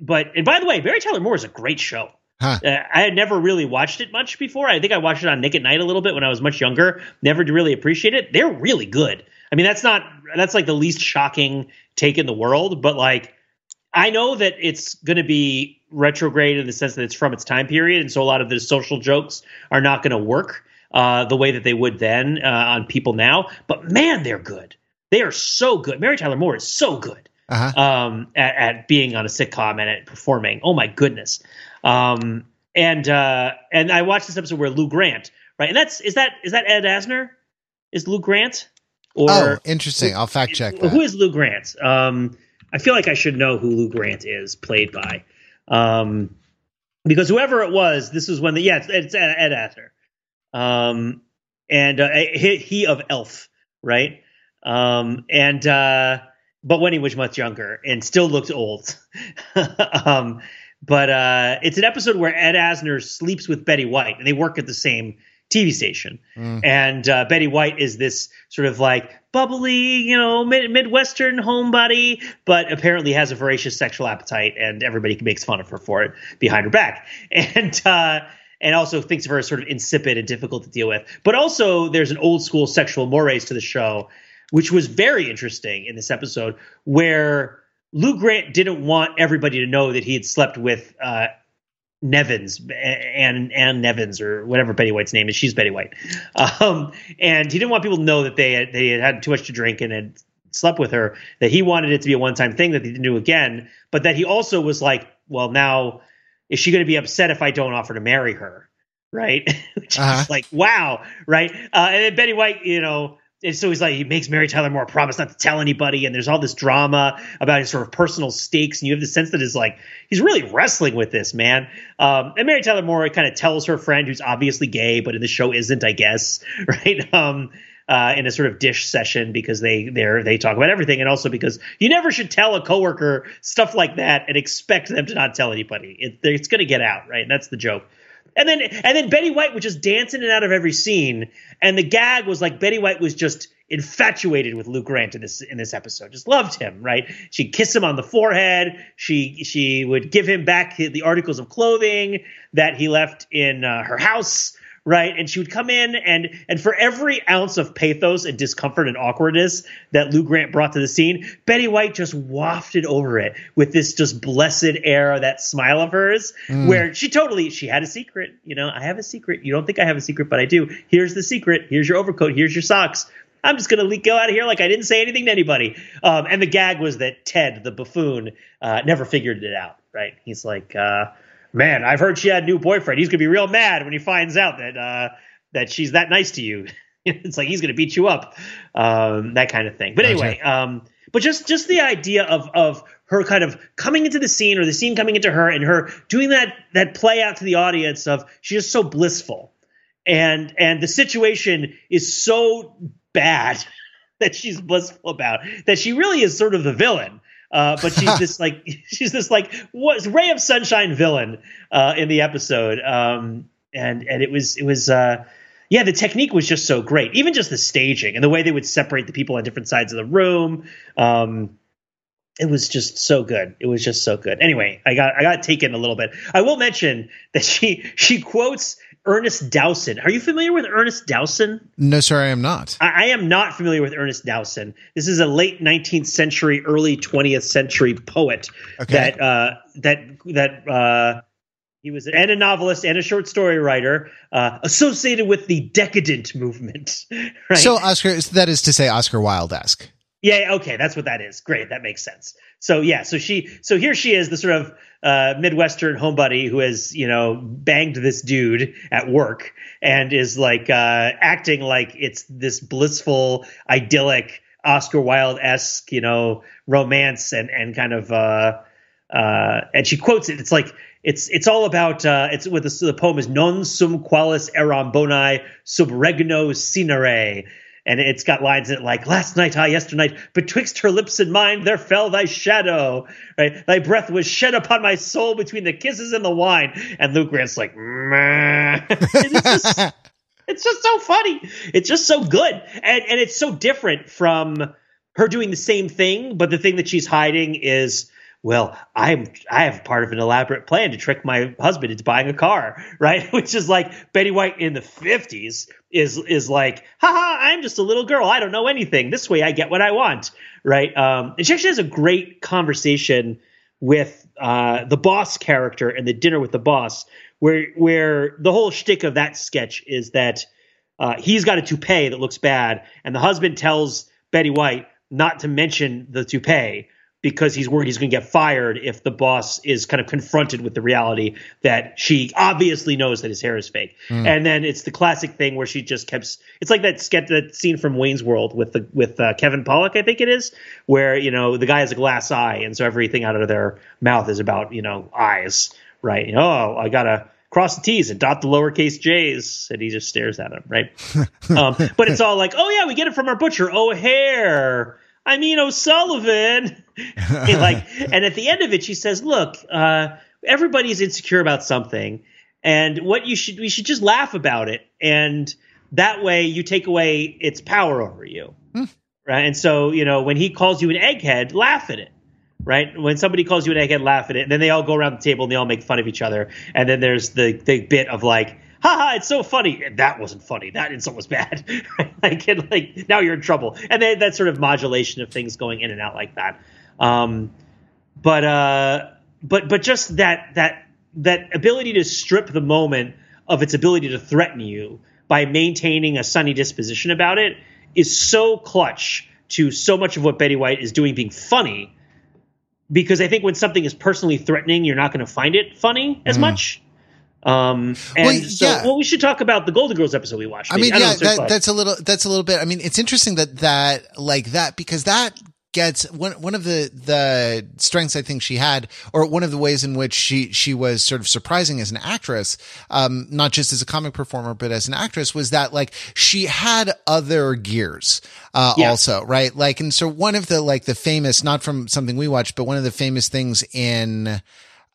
but and by the way, Mary Tyler Moore is a great show. Huh. Uh, I had never really watched it much before. I think I watched it on Nick at Nite a little bit when I was much younger. Never to really appreciate it. They're really good. I mean, that's not that's like the least shocking take in the world, but like I know that it's going to be retrograde in the sense that it's from its time period, and so a lot of the social jokes are not going to work uh, the way that they would then uh, on people now. But man, they're good. They are so good. Mary Tyler Moore is so good Uh-huh. um, at, at being on a sitcom and at performing. Oh my goodness! Um, and uh, and I watched this episode where Lou Grant, right? And that's is that is that Ed Asner? Is Lou Grant or oh, interesting. I'll fact check that. who is Lou Grant? Um, I feel like I should know who Lou Grant is played by, um, because whoever it was, this is when the yeah, it's, it's Ed, Asner, um, and uh, he, he of Elf, right? Um, and uh, but when he was much younger and still looked old. um, but uh, it's an episode where Ed Asner sleeps with Betty White, and they work at the same TV station. Mm. And uh, Betty White is this sort of like bubbly, you know, mid- Midwestern homebody, but apparently has a voracious sexual appetite, and everybody makes fun of her for it behind her back. And uh, and also thinks of her as sort of insipid and difficult to deal with. But also, there's an old school sexual mores to the show, which was very interesting in this episode, where Lou Grant didn't want everybody to know that he had slept with uh, Nivens and and Nivens or whatever Betty White's name is. She's Betty White, um, and he didn't want people to know that they had, they had had too much to drink and had slept with her. That he wanted it to be a one time thing that they didn't do again, but that he also was like, well, now is she going to be upset if I don't offer to marry her? Right? Which Uh-huh. is like, wow, right? Uh, and then Betty White, you know, and so he's like, he makes Mary Tyler Moore promise not to tell anybody, and there's all this drama about his sort of personal stakes, and you have the sense that is like he's really wrestling with this man. Um, and Mary Tyler Moore kind of tells her friend, who's obviously gay, but in the show isn't, I guess, right? Um, uh, in a sort of dish session because they they they talk about everything, and also because you never should tell a coworker stuff like that and expect them to not tell anybody. It, it's going to get out, right? And that's the joke. And then and then Betty White was just dancing in and out of every scene, and the gag was like Betty White was just infatuated with Lou Grant in this in this episode. Just loved him, right? She'd kiss him on the forehead. She she would give him back the articles of clothing that he left in uh, her house, right? And she would come in and and for every ounce of pathos and discomfort and awkwardness that Lou Grant brought to the scene, Betty White just wafted over it with this just blessed air, that smile of hers, where she totally she had a secret. You know, I have a secret. You don't think I have a secret, but I do. Here's the secret. Here's your overcoat. Here's your socks. I'm just gonna le- go out of here like I didn't say anything to anybody. Um, and the gag was that Ted, the buffoon, uh, never figured it out. Right? He's like, uh, man, I've heard she had a new boyfriend. He's gonna be real mad when he finds out that uh, that she's that nice to you. it's like he's going to beat you up, um, that kind of thing. But anyway, um, but just just the idea of of her kind of coming into the scene or the scene coming into her and her doing that that play out to the audience of she's just so blissful and and the situation is so bad that she's blissful about that she really is sort of the villain uh, but she's this like she's this like what ray of sunshine villain uh, in the episode um, and and it was it was uh, yeah the technique was just so great even just the staging and the way they would separate the people on different sides of the room um, it was just so good. It was just so good. Anyway, I got I got taken a little bit. I will mention that she she quotes Ernest Dowson. Are you familiar with Ernest Dowson? No, sir, I am not. I, I am not familiar with Ernest Dowson. This is a late 19th century, early 20th century poet Okay. that uh, that that uh, he was and a novelist and a short story writer uh, associated with the decadent movement. Right? So Oscar, that is to say, Oscar Wilde esque. Yeah, okay, that's what that is. Great, that makes sense. So yeah, so she so here she is, the sort of uh, Midwestern homebody who has, you know, banged this dude at work and is like uh, acting like it's this blissful, idyllic, Oscar Wilde esque, you know, romance and and kind of uh uh and she quotes it. It's like it's it's all about uh it's with the, the poem is non sum qualis eram boni sub regno Cynarae and it's got lines that like last night i yesternight betwixt her lips and mine there fell thy shadow right? Thy breath was shed upon my soul between the kisses and the wine. And lou grant's like it's, just, it's just so funny. It's just so good. And and it's so different from her doing the same thing but the thing that she's hiding is well, I'm I have part of an elaborate plan to trick my husband into buying a car, right? Which is like Betty White in the 50s is is like, haha, I'm just a little girl. I don't know anything. This way I get what I want, right? Um, and she actually has a great conversation with uh, the boss character and the dinner with the boss, where where the whole shtick of that sketch is that uh, he's got a toupee that looks bad, and the husband tells Betty White not to mention the toupee because he's worried he's going to get fired if the boss is kind of confronted with the reality that she obviously knows that his hair is fake. And then it's the classic thing where she just kept. It's like that sketch, that scene from Wayne's World with the with uh, Kevin Pollak, I think it is, where you know the guy has a glass eye, and so everything out of their mouth is about you know eyes, right? You know, oh, I gotta cross the T's and dot the lowercase J's, and he just stares at him, right? um, but it's all like, oh yeah, we get it from our butcher, O'Hare. I mean O'Sullivan. And like, and at the end of it, she says, "Look, uh, everybody's insecure about something, and what you should we should just laugh about it, and that way you take away its power over you, right? And so you know when he calls you an egghead, laugh at it." Right when somebody calls you an egghead, laugh at it, and then they all go around the table and they all make fun of each other. And then there's the the bit of like, haha, it's so funny. And that wasn't funny. That insult was bad. like, and like now you're in trouble. And then that sort of modulation of things going in and out like that. Um, but uh, but but just that that that ability to strip the moment of its ability to threaten you by maintaining a sunny disposition about it is so clutch to so much of what Betty White is doing being funny. Because I think when something is personally threatening, you're not going to find it funny as much. Um, and Well, so, yeah. well, we should talk about the Golden Girls episode we watched. I mean, maybe. don't yeah, that, that's a little, that's a little bit. I mean, it's interesting that that like that because that gets one one of the the strengths I think she had, or one of the ways in which she she was sort of surprising as an actress, um, not just as a comic performer but as an actress, was that like she had other gears, uh, Yeah. also right, like, and so one of the like the famous, not from something we watched, but one of the famous things in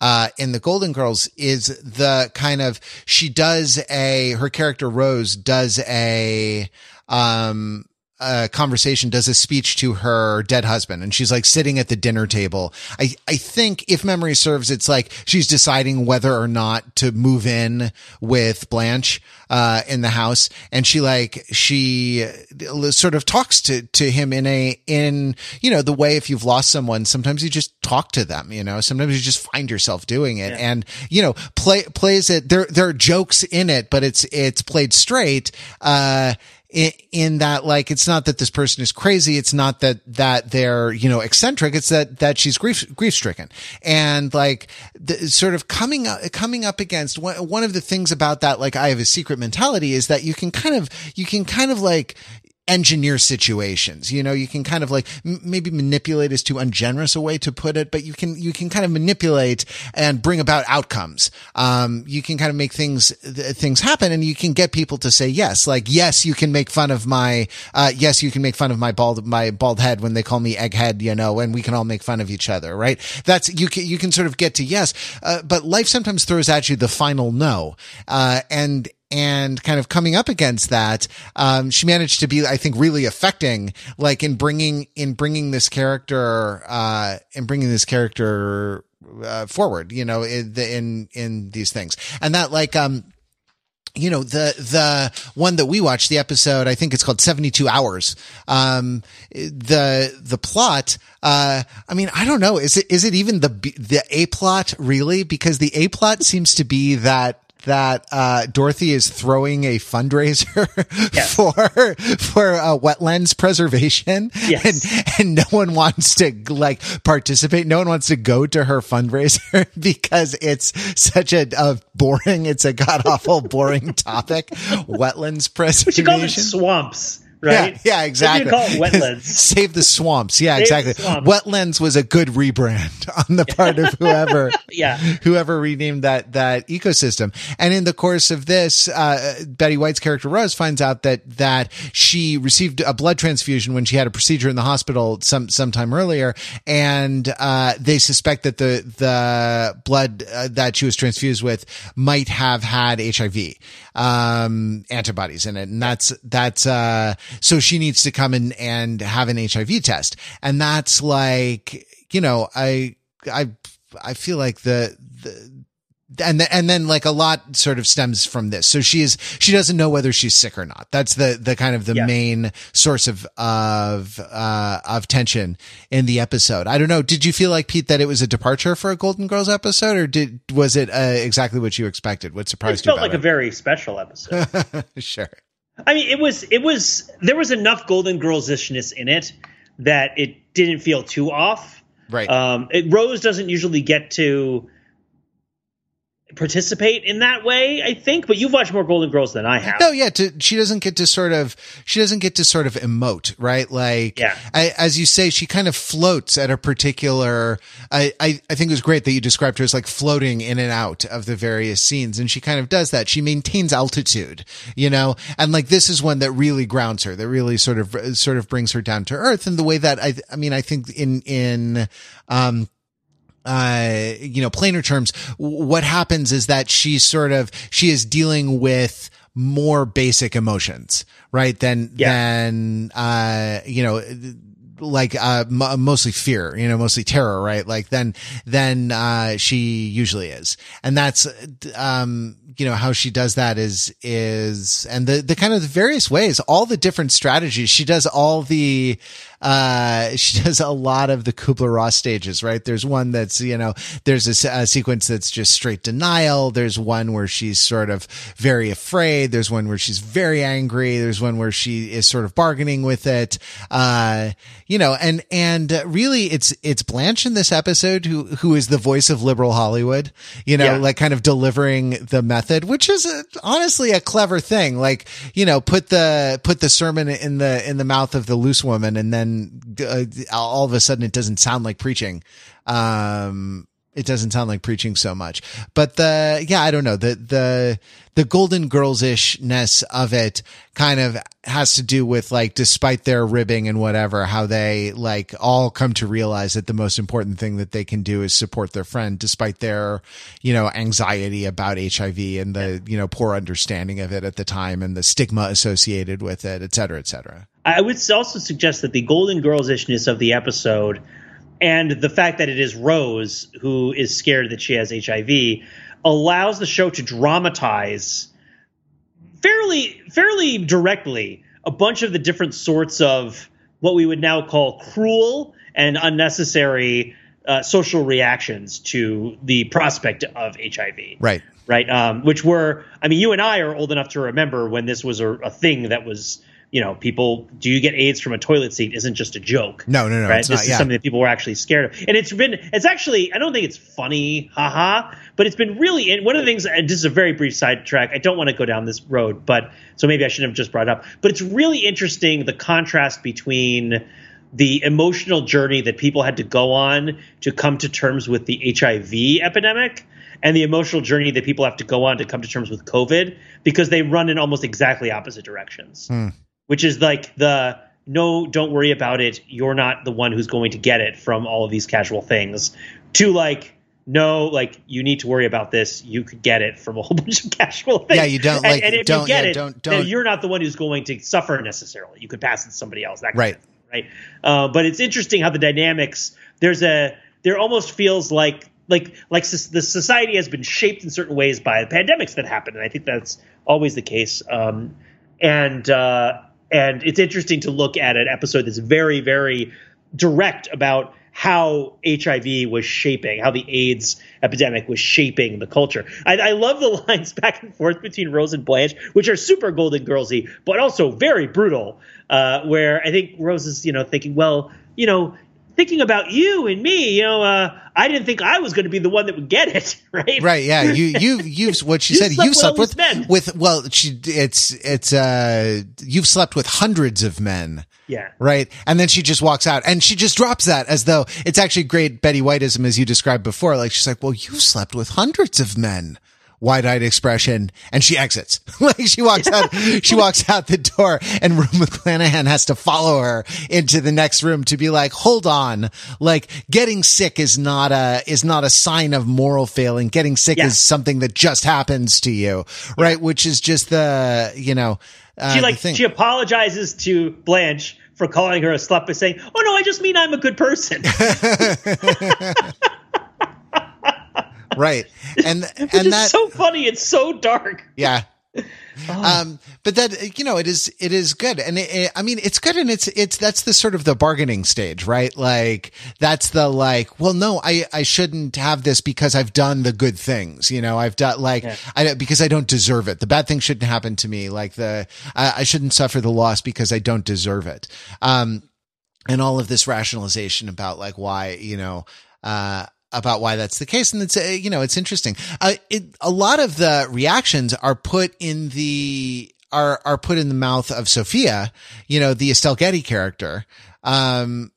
uh, in the Golden Girls is the kind of she does a her character Rose does a um a conversation does a speech to her dead husband. And she's like sitting at the dinner table. I i think if memory serves it's like she's deciding whether or not to move in with blanche uh in the house. And she like she sort of talks to to him in a in you know the way if you've lost someone sometimes you just talk to them you know? Sometimes you just find yourself doing it. And you know play plays it there there are jokes in it but it's it's played straight uh in, in that like it's not that this person is crazy. It's not that that they're you know eccentric. It's that that she's grief grief stricken and like the, sort of coming up coming up against one, one of the things about that like i have a secret mentality is that you can kind of you can kind of like engineer situations. You know, you can kind of like m- maybe manipulate is too ungenerous a way to put it, but you can, you can kind of manipulate and bring about outcomes. Um, you can kind of make things, th- things happen and you can get people to say yes. Like, yes, you can make fun of my, uh, yes, you can make fun of my bald, my bald head when they call me egghead, you know, and we can all make fun of each other, right? That's, you can, you can sort of get to yes. Uh, but life sometimes throws at you the final no. Uh, and, and kind of coming up against that, um, she managed to be, I think, really affecting, like in bringing in bringing this character, uh, in bringing this character uh, forward, you know, in, in in these things, and that like um you know the the one that we watched the episode i think it's called 72 hours um the the plot uh i mean i don't know. Is it is it even the the a plot really? Because the a plot seems to be that that uh, Dorothy is throwing a fundraiser yes. for for uh, wetlands preservation, yes. and and no one wants to like participate. No one wants to go to her fundraiser because it's such a, a boring. It's a god awful boring topic. Wetlands preservation. We should call it swamps right? Yeah, yeah exactly. wetlands. Save the swamps. Yeah, Save exactly. Swamps. Wetlands was a good rebrand on the part of whoever, yeah, whoever renamed that that ecosystem. And in the course of this, uh, Betty White's character Rose finds out that that she received a blood transfusion when she had a procedure in the hospital some sometime earlier, and uh, they suspect that the the blood uh, that she was transfused with might have had HIV um, antibodies in it, and that's that's uh, so she needs to come in and have an HIV test. And that's like, you know, I, I, I feel like the, the, and the, and then like a lot sort of stems from this. So she is she doesn't know whether she's sick or not. That's the the kind of the Yeah. main source of of uh of tension in the episode. I don't know. Did you feel like Pete that it was a departure for a Golden Girls episode, or did was it uh, exactly what you expected? What it surprised you felt like a very special episode. sure. I mean, it was it was there was enough Golden Girls ishness in it that it didn't feel too off. Right. Um, it, Rose doesn't usually get to participate in that way, I think. But you've watched more Golden Girls than I have. No, yeah, to, she doesn't get to sort of, she doesn't get to sort of emote, right? Like, Yeah. I, as you say, she kind of floats at a particular, I, I, I think it was great that you described her as like floating in and out of the various scenes. And she kind of does that. She maintains altitude, you know, and like this is one that really grounds her, that really sort of, sort of brings her down to earth in the way that I, I mean, I think in, in, um, uh, you know, plainer terms, what happens is that she's sort of, she is dealing with more basic emotions, right? Than, Yeah. than, uh, you know, like, uh, m- mostly fear, you know, mostly terror, right? Like then, then, uh, she usually is. And that's, um, you know, how she does that is, is, and the, the kind of the various ways, all the different strategies. She does all the, uh, she does a lot of the Kubler-Ross stages, right? There's one that's, you know, there's a, a sequence that's just straight denial. There's one where she's sort of very afraid. There's one where she's very angry. There's one where she is sort of bargaining with it. Uh, you know, and, and really it's, it's Blanche in this episode who, who is the voice of liberal Hollywood, you know, Yeah. like kind of delivering the method, which is a, honestly a clever thing. Like, you know, put the, put the sermon in the, in the mouth of the loose woman and then uh, all of a sudden it doesn't sound like preaching. Um, it doesn't sound like preaching so much, but the, yeah, I don't know, the, the, the golden girls ishness of it kind of has to do with like, despite their ribbing and whatever, how they like all come to realize that the most important thing that they can do is support their friend despite their, you know, anxiety about HIV and the, you know, poor understanding of it at the time and the stigma associated with it, et cetera, et cetera. I would also suggest that the Golden Girls ishness of the episode and the fact that it is Rose who is scared that she has HIV allows the show to dramatize fairly fairly directly a bunch of the different sorts of what we would now call cruel and unnecessary uh, social reactions to the prospect of HIV Right. right? Um, which were, I mean, you and I are old enough to remember when this was a, a thing that was you know, people, do you get AIDS from a toilet seat isn't just a joke. No, no, no. Right. It's this not, is yeah. something that people were actually scared of. And it's been, it's actually, I don't think it's funny, haha, but it's been really, and one of the things, and this is a very brief sidetrack. I don't want to go down this road, but so maybe I shouldn't have just brought it up. But it's really interesting the contrast between the emotional journey that people had to go on to come to terms with the HIV epidemic and the emotional journey that people have to go on to come to terms with COVID because they run in almost exactly opposite directions, hmm. Which is like the no, don't worry about it. You're not the one who's going to get it from all of these casual things to like, no, like you need to worry about this. You could get it from a whole bunch of casual things. Yeah, you don't, And- like, and, if don't- you get yeah, it, don't- don't- you're not the one who's going to suffer necessarily. You could pass it to somebody else. That Right. thing right? Uh, but it's interesting how the dynamics there's a there almost feels like like like the society has been shaped in certain ways by the pandemics that happen, and I think that's always the case. Um, and uh, and it's interesting to look at an episode that's very very direct about how HIV was shaping, how the AIDS epidemic was shaping the culture. I, I love the lines back and forth between Rose and Blanche, which are super Golden Girlsy, but also very brutal. Uh, where I think Rose is, you know, thinking, well, you know, thinking about you and me, you know, uh, I didn't think I was going to be the one that would get it, right? Right. Yeah. You, you, you've, what she You said, slept you've with slept with, men. with, well, she, it's, it's, uh, you've slept with hundreds of men. Yeah. Right. And then she just walks out and she just drops that as though it's actually great Betty Whiteism as you described before. Like she's like, well, you've slept with hundreds of men. Wide eyed expression. And she exits. like she walks out, she walks out the door and Rue McClanahan has to follow her into the next room to be like, hold on. Like getting sick is not a, is not a sign of moral failing. Getting sick Yeah. is something that just happens to you. Right. Which is just the, you know, uh, She like she apologizes to Blanche for calling her a slut by saying, "Oh no, I just mean I'm a good person." right. And, Which and is that, so funny. It's so dark. Yeah. Oh. Um, but that, you know, it is, it is good. And it, it- I mean, it's good. And it's, it's, that's the sort of the bargaining stage, right? Like, that's the like, well, no, I, I shouldn't have this because I've done the good things. You know, I've done like, Yeah. I, because I don't deserve it. The bad thing shouldn't happen to me. Like the, I, I shouldn't suffer the loss because I don't deserve it. Um, and all of this rationalization about like why you know uh about why that's the case. And it's uh, you know it's interesting. Uh it a lot of the reactions are put in the are are put in the mouth of Sophia you know the Estelle Getty character um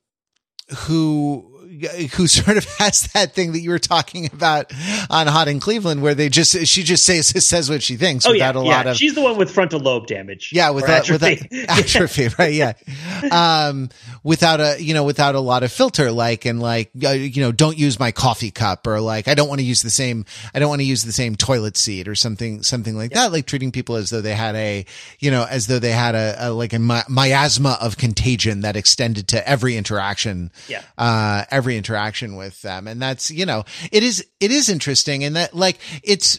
who who sort of has that thing that you were talking about on Hot in Cleveland, where they just she just says says what she thinks Oh yeah, without a yeah. lot of She's the one with frontal lobe damage. yeah, with or that, with atrophy. right? Yeah. Um, without a, you know, without a lot of filter, like, and like, uh, you know, don't use my coffee cup or like, I don't want to use the same, I don't want to use the same toilet seat or something, something like that. Like treating people as though they had a, you know, as though they had a, a like a mi- miasma of contagion that extended to every interaction. Yeah. Uh, every interaction with them. And that's, you know, it is, it is interesting and that like, it's,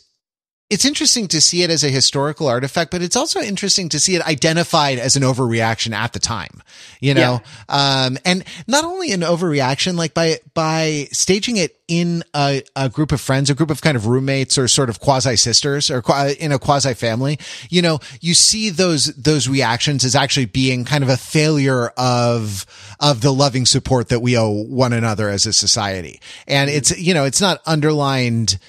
it's interesting to see it as a historical artifact, but it's also interesting to see it identified as an overreaction at the time, you know? Um, and not only an overreaction, like by, by staging it in a, a group of friends, a group of kind of roommates or sort of quasi sisters or qua- in a quasi family, you know, you see those, those reactions as actually being kind of a failure of, of the loving support that we owe one another as a society. And it's, you know, it's not underlined,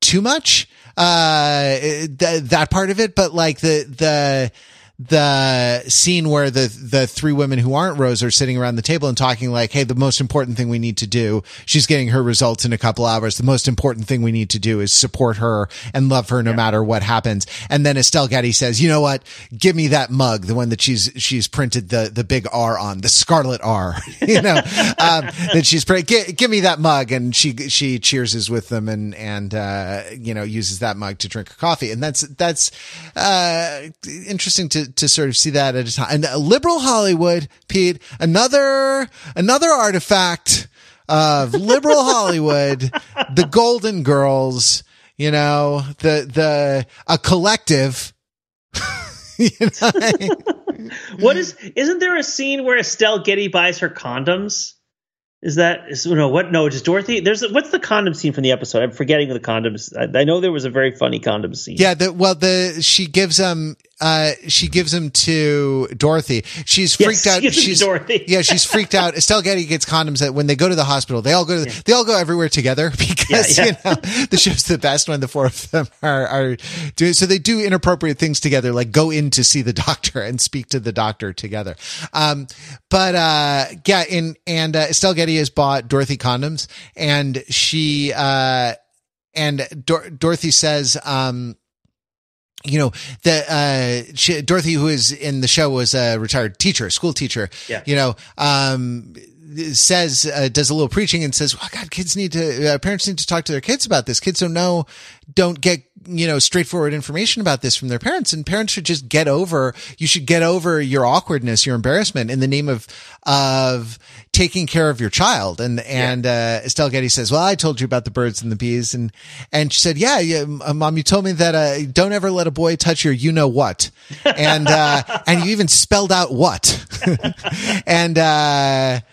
too much uh th- that part of it but like the the the scene where the the three women who aren't Rose are sitting around the table and talking like, "Hey, the most important thing we need to do. She's getting her results in a couple hours. The most important thing we need to do is support her and love her no matter what happens." And then Estelle Getty says, "You know what? Give me that mug, the one that she's she's printed the the big R on, the scarlet R. you know, um, that she's printed. Give, give me that mug." And she she cheerses with them and and uh, you know uses that mug to drink her coffee. And that's that's uh, interesting to to sort of see that at a time. And uh, liberal Hollywood, Pete, another another artifact of liberal Hollywood, the Golden Girls. You know, the the a collective. you know, What is? Isn't there a scene where Estelle Getty buys her condoms? Is that is no what? No, just Dorothy. There's what's the condom scene from the episode? I'm forgetting the condoms. I, I know there was a very funny condom scene. yeah. The well, the she gives um uh, she gives them to Dorothy. She's Yes, freaked out. to She's Dorothy. yeah, she's freaked out. Estelle Getty gets condoms that when they go to the hospital, they all go to the, they all go everywhere together because Yeah, you know the show's the best when the four of them are are doing. So they do inappropriate things together, like go in to see the doctor and speak to the doctor together. Um, but uh, yeah, in and uh, Estelle Getty has bought Dorothy condoms, and she uh, and Dor- Dorothy says, um, you know that uh she, Dorothy who is in the show was a retired teacher, school teacher. Yeah. You know, um says uh, does a little preaching and says, "Well, God, kids need to uh, parents need to talk to their kids about this. Kids don't know, don't get you know straightforward information about this from their parents, and parents should just get over. You should get over your awkwardness, your embarrassment, in the name of of taking care of your child." And and uh, Estelle Getty says, "Well, I told you about the birds and the bees," and and she said, "Yeah, yeah, uh, mom, you told me that uh, don't ever let a boy touch your you know what," and uh, and you even spelled out what, and.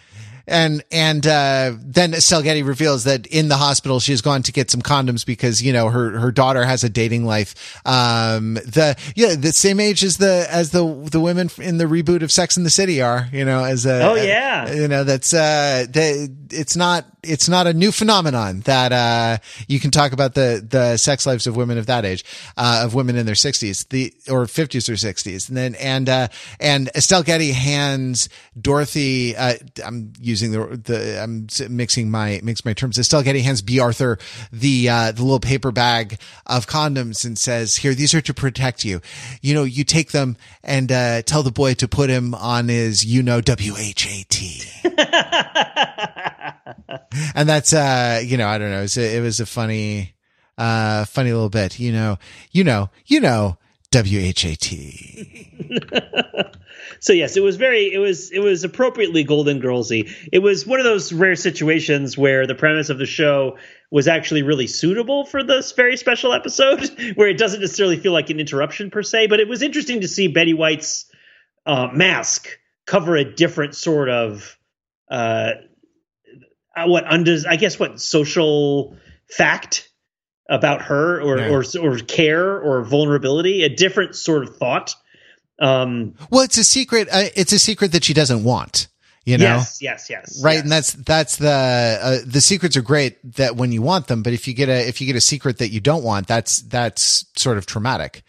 And and uh, then Estelle Getty reveals that in the hospital she's gone to get some condoms because you know her her daughter has a dating life. Um, the yeah, the same age as the as the the women in the reboot of Sex in the City are. You know, as a Oh, yeah. you know that's uh, they, it's not it's not a new phenomenon that uh you can talk about the the sex lives of women of that age, uh, of women in their sixties, the or fifties or sixties, and then and uh and Estelle Getty hands Dorothy. Uh, I'm using the the I'm mixing my mix my terms. Estelle Getty hands Bea Arthur the uh the little paper bag of condoms and says, "Here, these are to protect you. You know, you take them and uh tell the boy to put him on his you know W H A T." and that's uh you know i don't know it was a, it was a funny uh funny little bit you know you know you know w-h-a-t So yes, it was very it was it was appropriately Golden Girlsy. It was one of those rare situations where the premise of the show was actually really suitable for this very special episode, where it doesn't necessarily feel like an interruption per se. But it was interesting to see Betty White's uh, mask cover a different sort of uh, uh, what undoes I guess what social fact about her or Yeah. or or care or vulnerability, a different sort of thought. Um, well it's a secret uh, it's a secret that she doesn't want you know Yes, yes, yes. right yes. and that's that's the uh, the secrets are great that when you want them but if you get a if you get a secret that you don't want that's that's sort of traumatic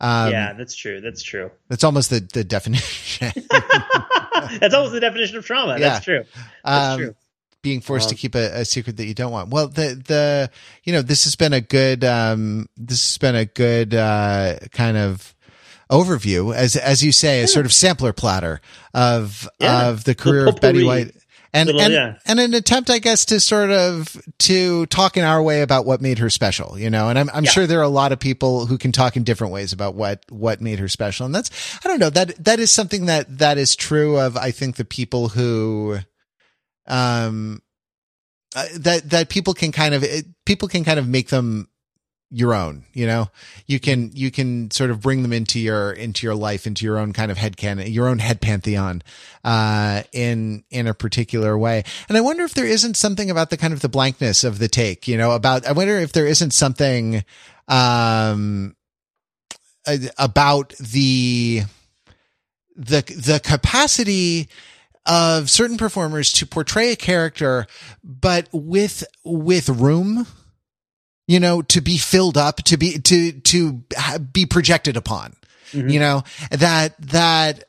um yeah, that's true. That's true. that's almost the the definition that's almost the definition of trauma. That's true. That's um, true. being forced to Um, keep a, a secret that you don't want. Well, the the you know this has been a good um this has been a good uh kind of overview as as you say a sort of sampler platter of Yeah. of the career of Betty. White. And Little- and, yeah. and an attempt, I guess, to sort of to talk in our way about what made her special, you know. And I'm I'm Yeah. sure there are a lot of people who can talk in different ways about what what made her special. And that's I don't know that that is something that that is true of I think the people who um uh, that that people can kind of it, people can kind of make them your own you know? You can you can sort of bring them into your into your life into your own kind of head canon your own head pantheon uh in in a particular way. And i wonder if there isn't something about the kind of the blankness of the take you know about i wonder if there isn't something um about the the the capacity of certain performers to portray a character but with with room you know to be filled up to be to to be projected upon Mhm. you know that that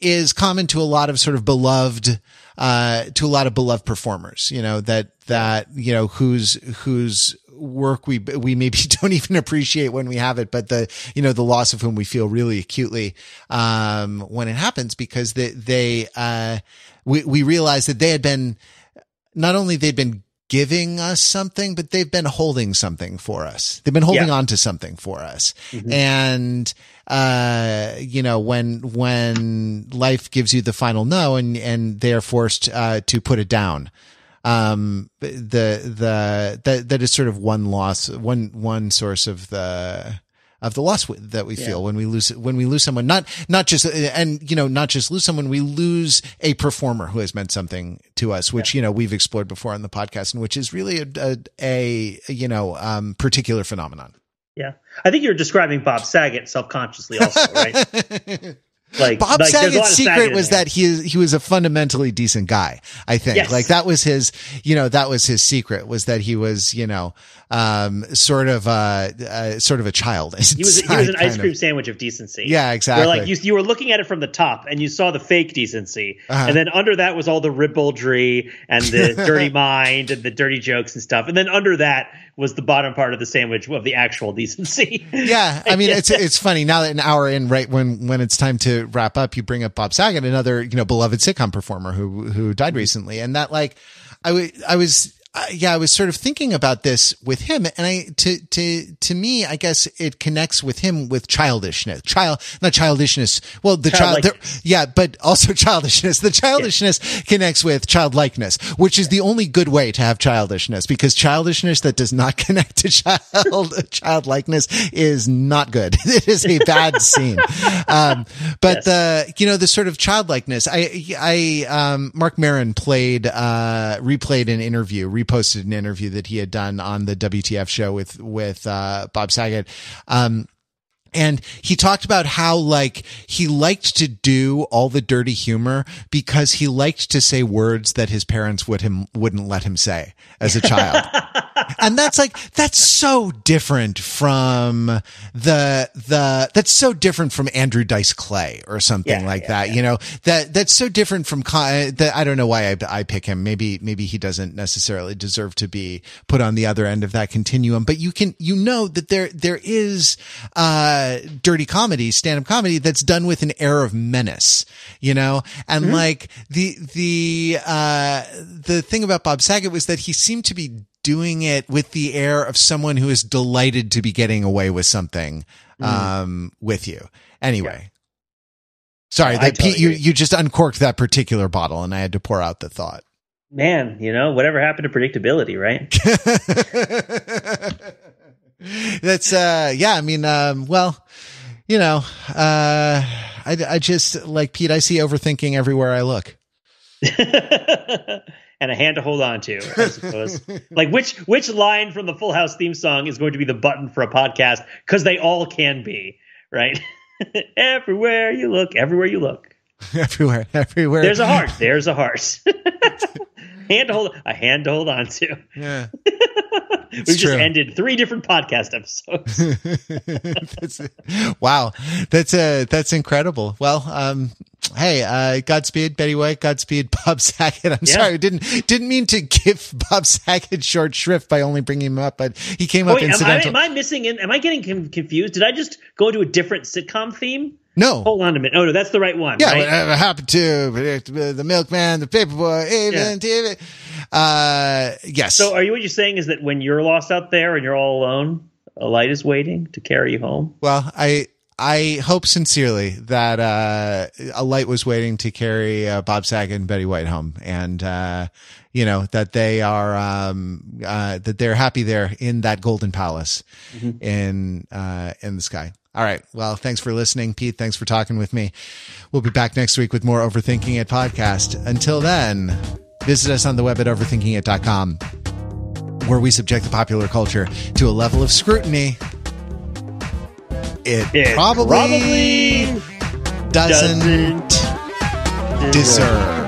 is common to a lot of sort of beloved uh to a lot of beloved performers you know that that you know whose whose work we we maybe don't even appreciate when we have it but the you know the loss of whom we feel really acutely um when it happens because they they uh we we realize that they had been not only they'd been giving us something, but they've been holding something for us. They've been holding Yeah. on to something for us. Mhm. And, uh, you know, when, when life gives you the final no and, and they're forced, uh, to put it down, um, the, the, that, that is sort of one loss, one, one source of the, of the loss that we Yeah. feel when we lose when we lose someone not not just and you know not just lose someone we lose a performer who has meant something to us which you know we've explored before on the podcast and which is really a a, a you know um particular phenomenon Yeah, I think you're describing Bob Saget self-consciously, also, right? Like Bob like, Saget's secret Saget was that he he was a fundamentally decent guy. I think yes. like that was his you know that was his secret was that he was you know um, sort of uh, uh, sort of a child. He was he was an ice cream of. sandwich of decency. Yeah, exactly. Where like you you were looking at it from the top and you saw the fake decency, uh-huh. and then under that was all the ribaldry and the dirty mind and the dirty jokes and stuff, and then under that was the bottom part of the sandwich of the actual decency. Yeah, I mean it's it's funny now that an hour in, right when when it's time to wrap up, you bring up Bob Saget, another you know beloved sitcom performer who who died mm-hmm. recently, and that like I I was uh, yeah, I was sort of thinking about this with him, and I to to to me, I guess it connects with him with childishness, child, not childishness. Well, the child, yeah, but also childishness. The childishness yeah. connects with childlikeness, which is the only good way to have childishness, because childishness that does not connect to child childlikeness is not good. it is a bad scene. Um, but yes. the you know the sort of childlikeness. I I um, Marc Maron played uh, replayed an interview reposted an interview that he had done on the WTF show with with uh, Bob Saget. Um, and he talked about how like he liked to do all the dirty humor because he liked to say words that his parents would him wouldn't let him say as a child. and that's like that's so different from the the that's so different from Andrew Dice Clay or something yeah, like yeah, that. Yeah. You know that that's so different from that. I don't know why I, I pick him. Maybe maybe he doesn't necessarily deserve to be put on the other end of that continuum. But you can you know that there there is uh dirty comedy, stand up comedy that's done with an air of menace. You know, and mm-hmm. like the the uh the thing about Bob Saget was that he seemed to be doing it with the air of someone who is delighted to be getting away with something mm. um, with you. Anyway. Yeah. Sorry, that totally you you just uncorked that particular bottle, and I had to pour out the thought. Man, you know, whatever happened to predictability, right? That's uh, yeah. I mean, um, well, you know, uh, I I just like Pete. I see overthinking everywhere I look. and a hand to hold on to, I suppose. like which which line from the Full House theme song is going to be the button for a podcast? Because they all can be, right? everywhere you look, everywhere you look. Everywhere, everywhere. There's a heart. There's a heart. hand to hold a hand to hold on to. Yeah. We just true. ended three different podcast episodes. that's, wow, that's uh that's incredible. Well, um, hey, uh, Godspeed, Betty White. Godspeed, Bob Saget. I'm yeah. sorry, didn't didn't mean to give Bob Saget short shrift by only bringing him up, but he came up incidental. Am I, am I missing? In, am I getting confused? Did I just go to a different sitcom theme? No. Hold on a minute. Oh no, that's the right one. Yeah, right? whatever happened to the milkman, the paperboy, even yeah. TV. Uh, yes. So, are you what you're saying is that when you're lost out there and you're all alone, a light is waiting to carry you home? Well, I I hope sincerely that uh, a light was waiting to carry uh, Bob Saget and Betty White home, and uh, you know that they are um, uh, that they're happy there in that golden palace mm-hmm. in uh, in the sky. All right. Well, thanks for listening, Pete. Thanks for talking with me. We'll be back next week with more Overthinking It podcast. Until then, visit us on the web at overthinkingit.com, where we subject the popular culture to a level of scrutiny it, it probably, probably, doesn't, doesn't deserve. deserve.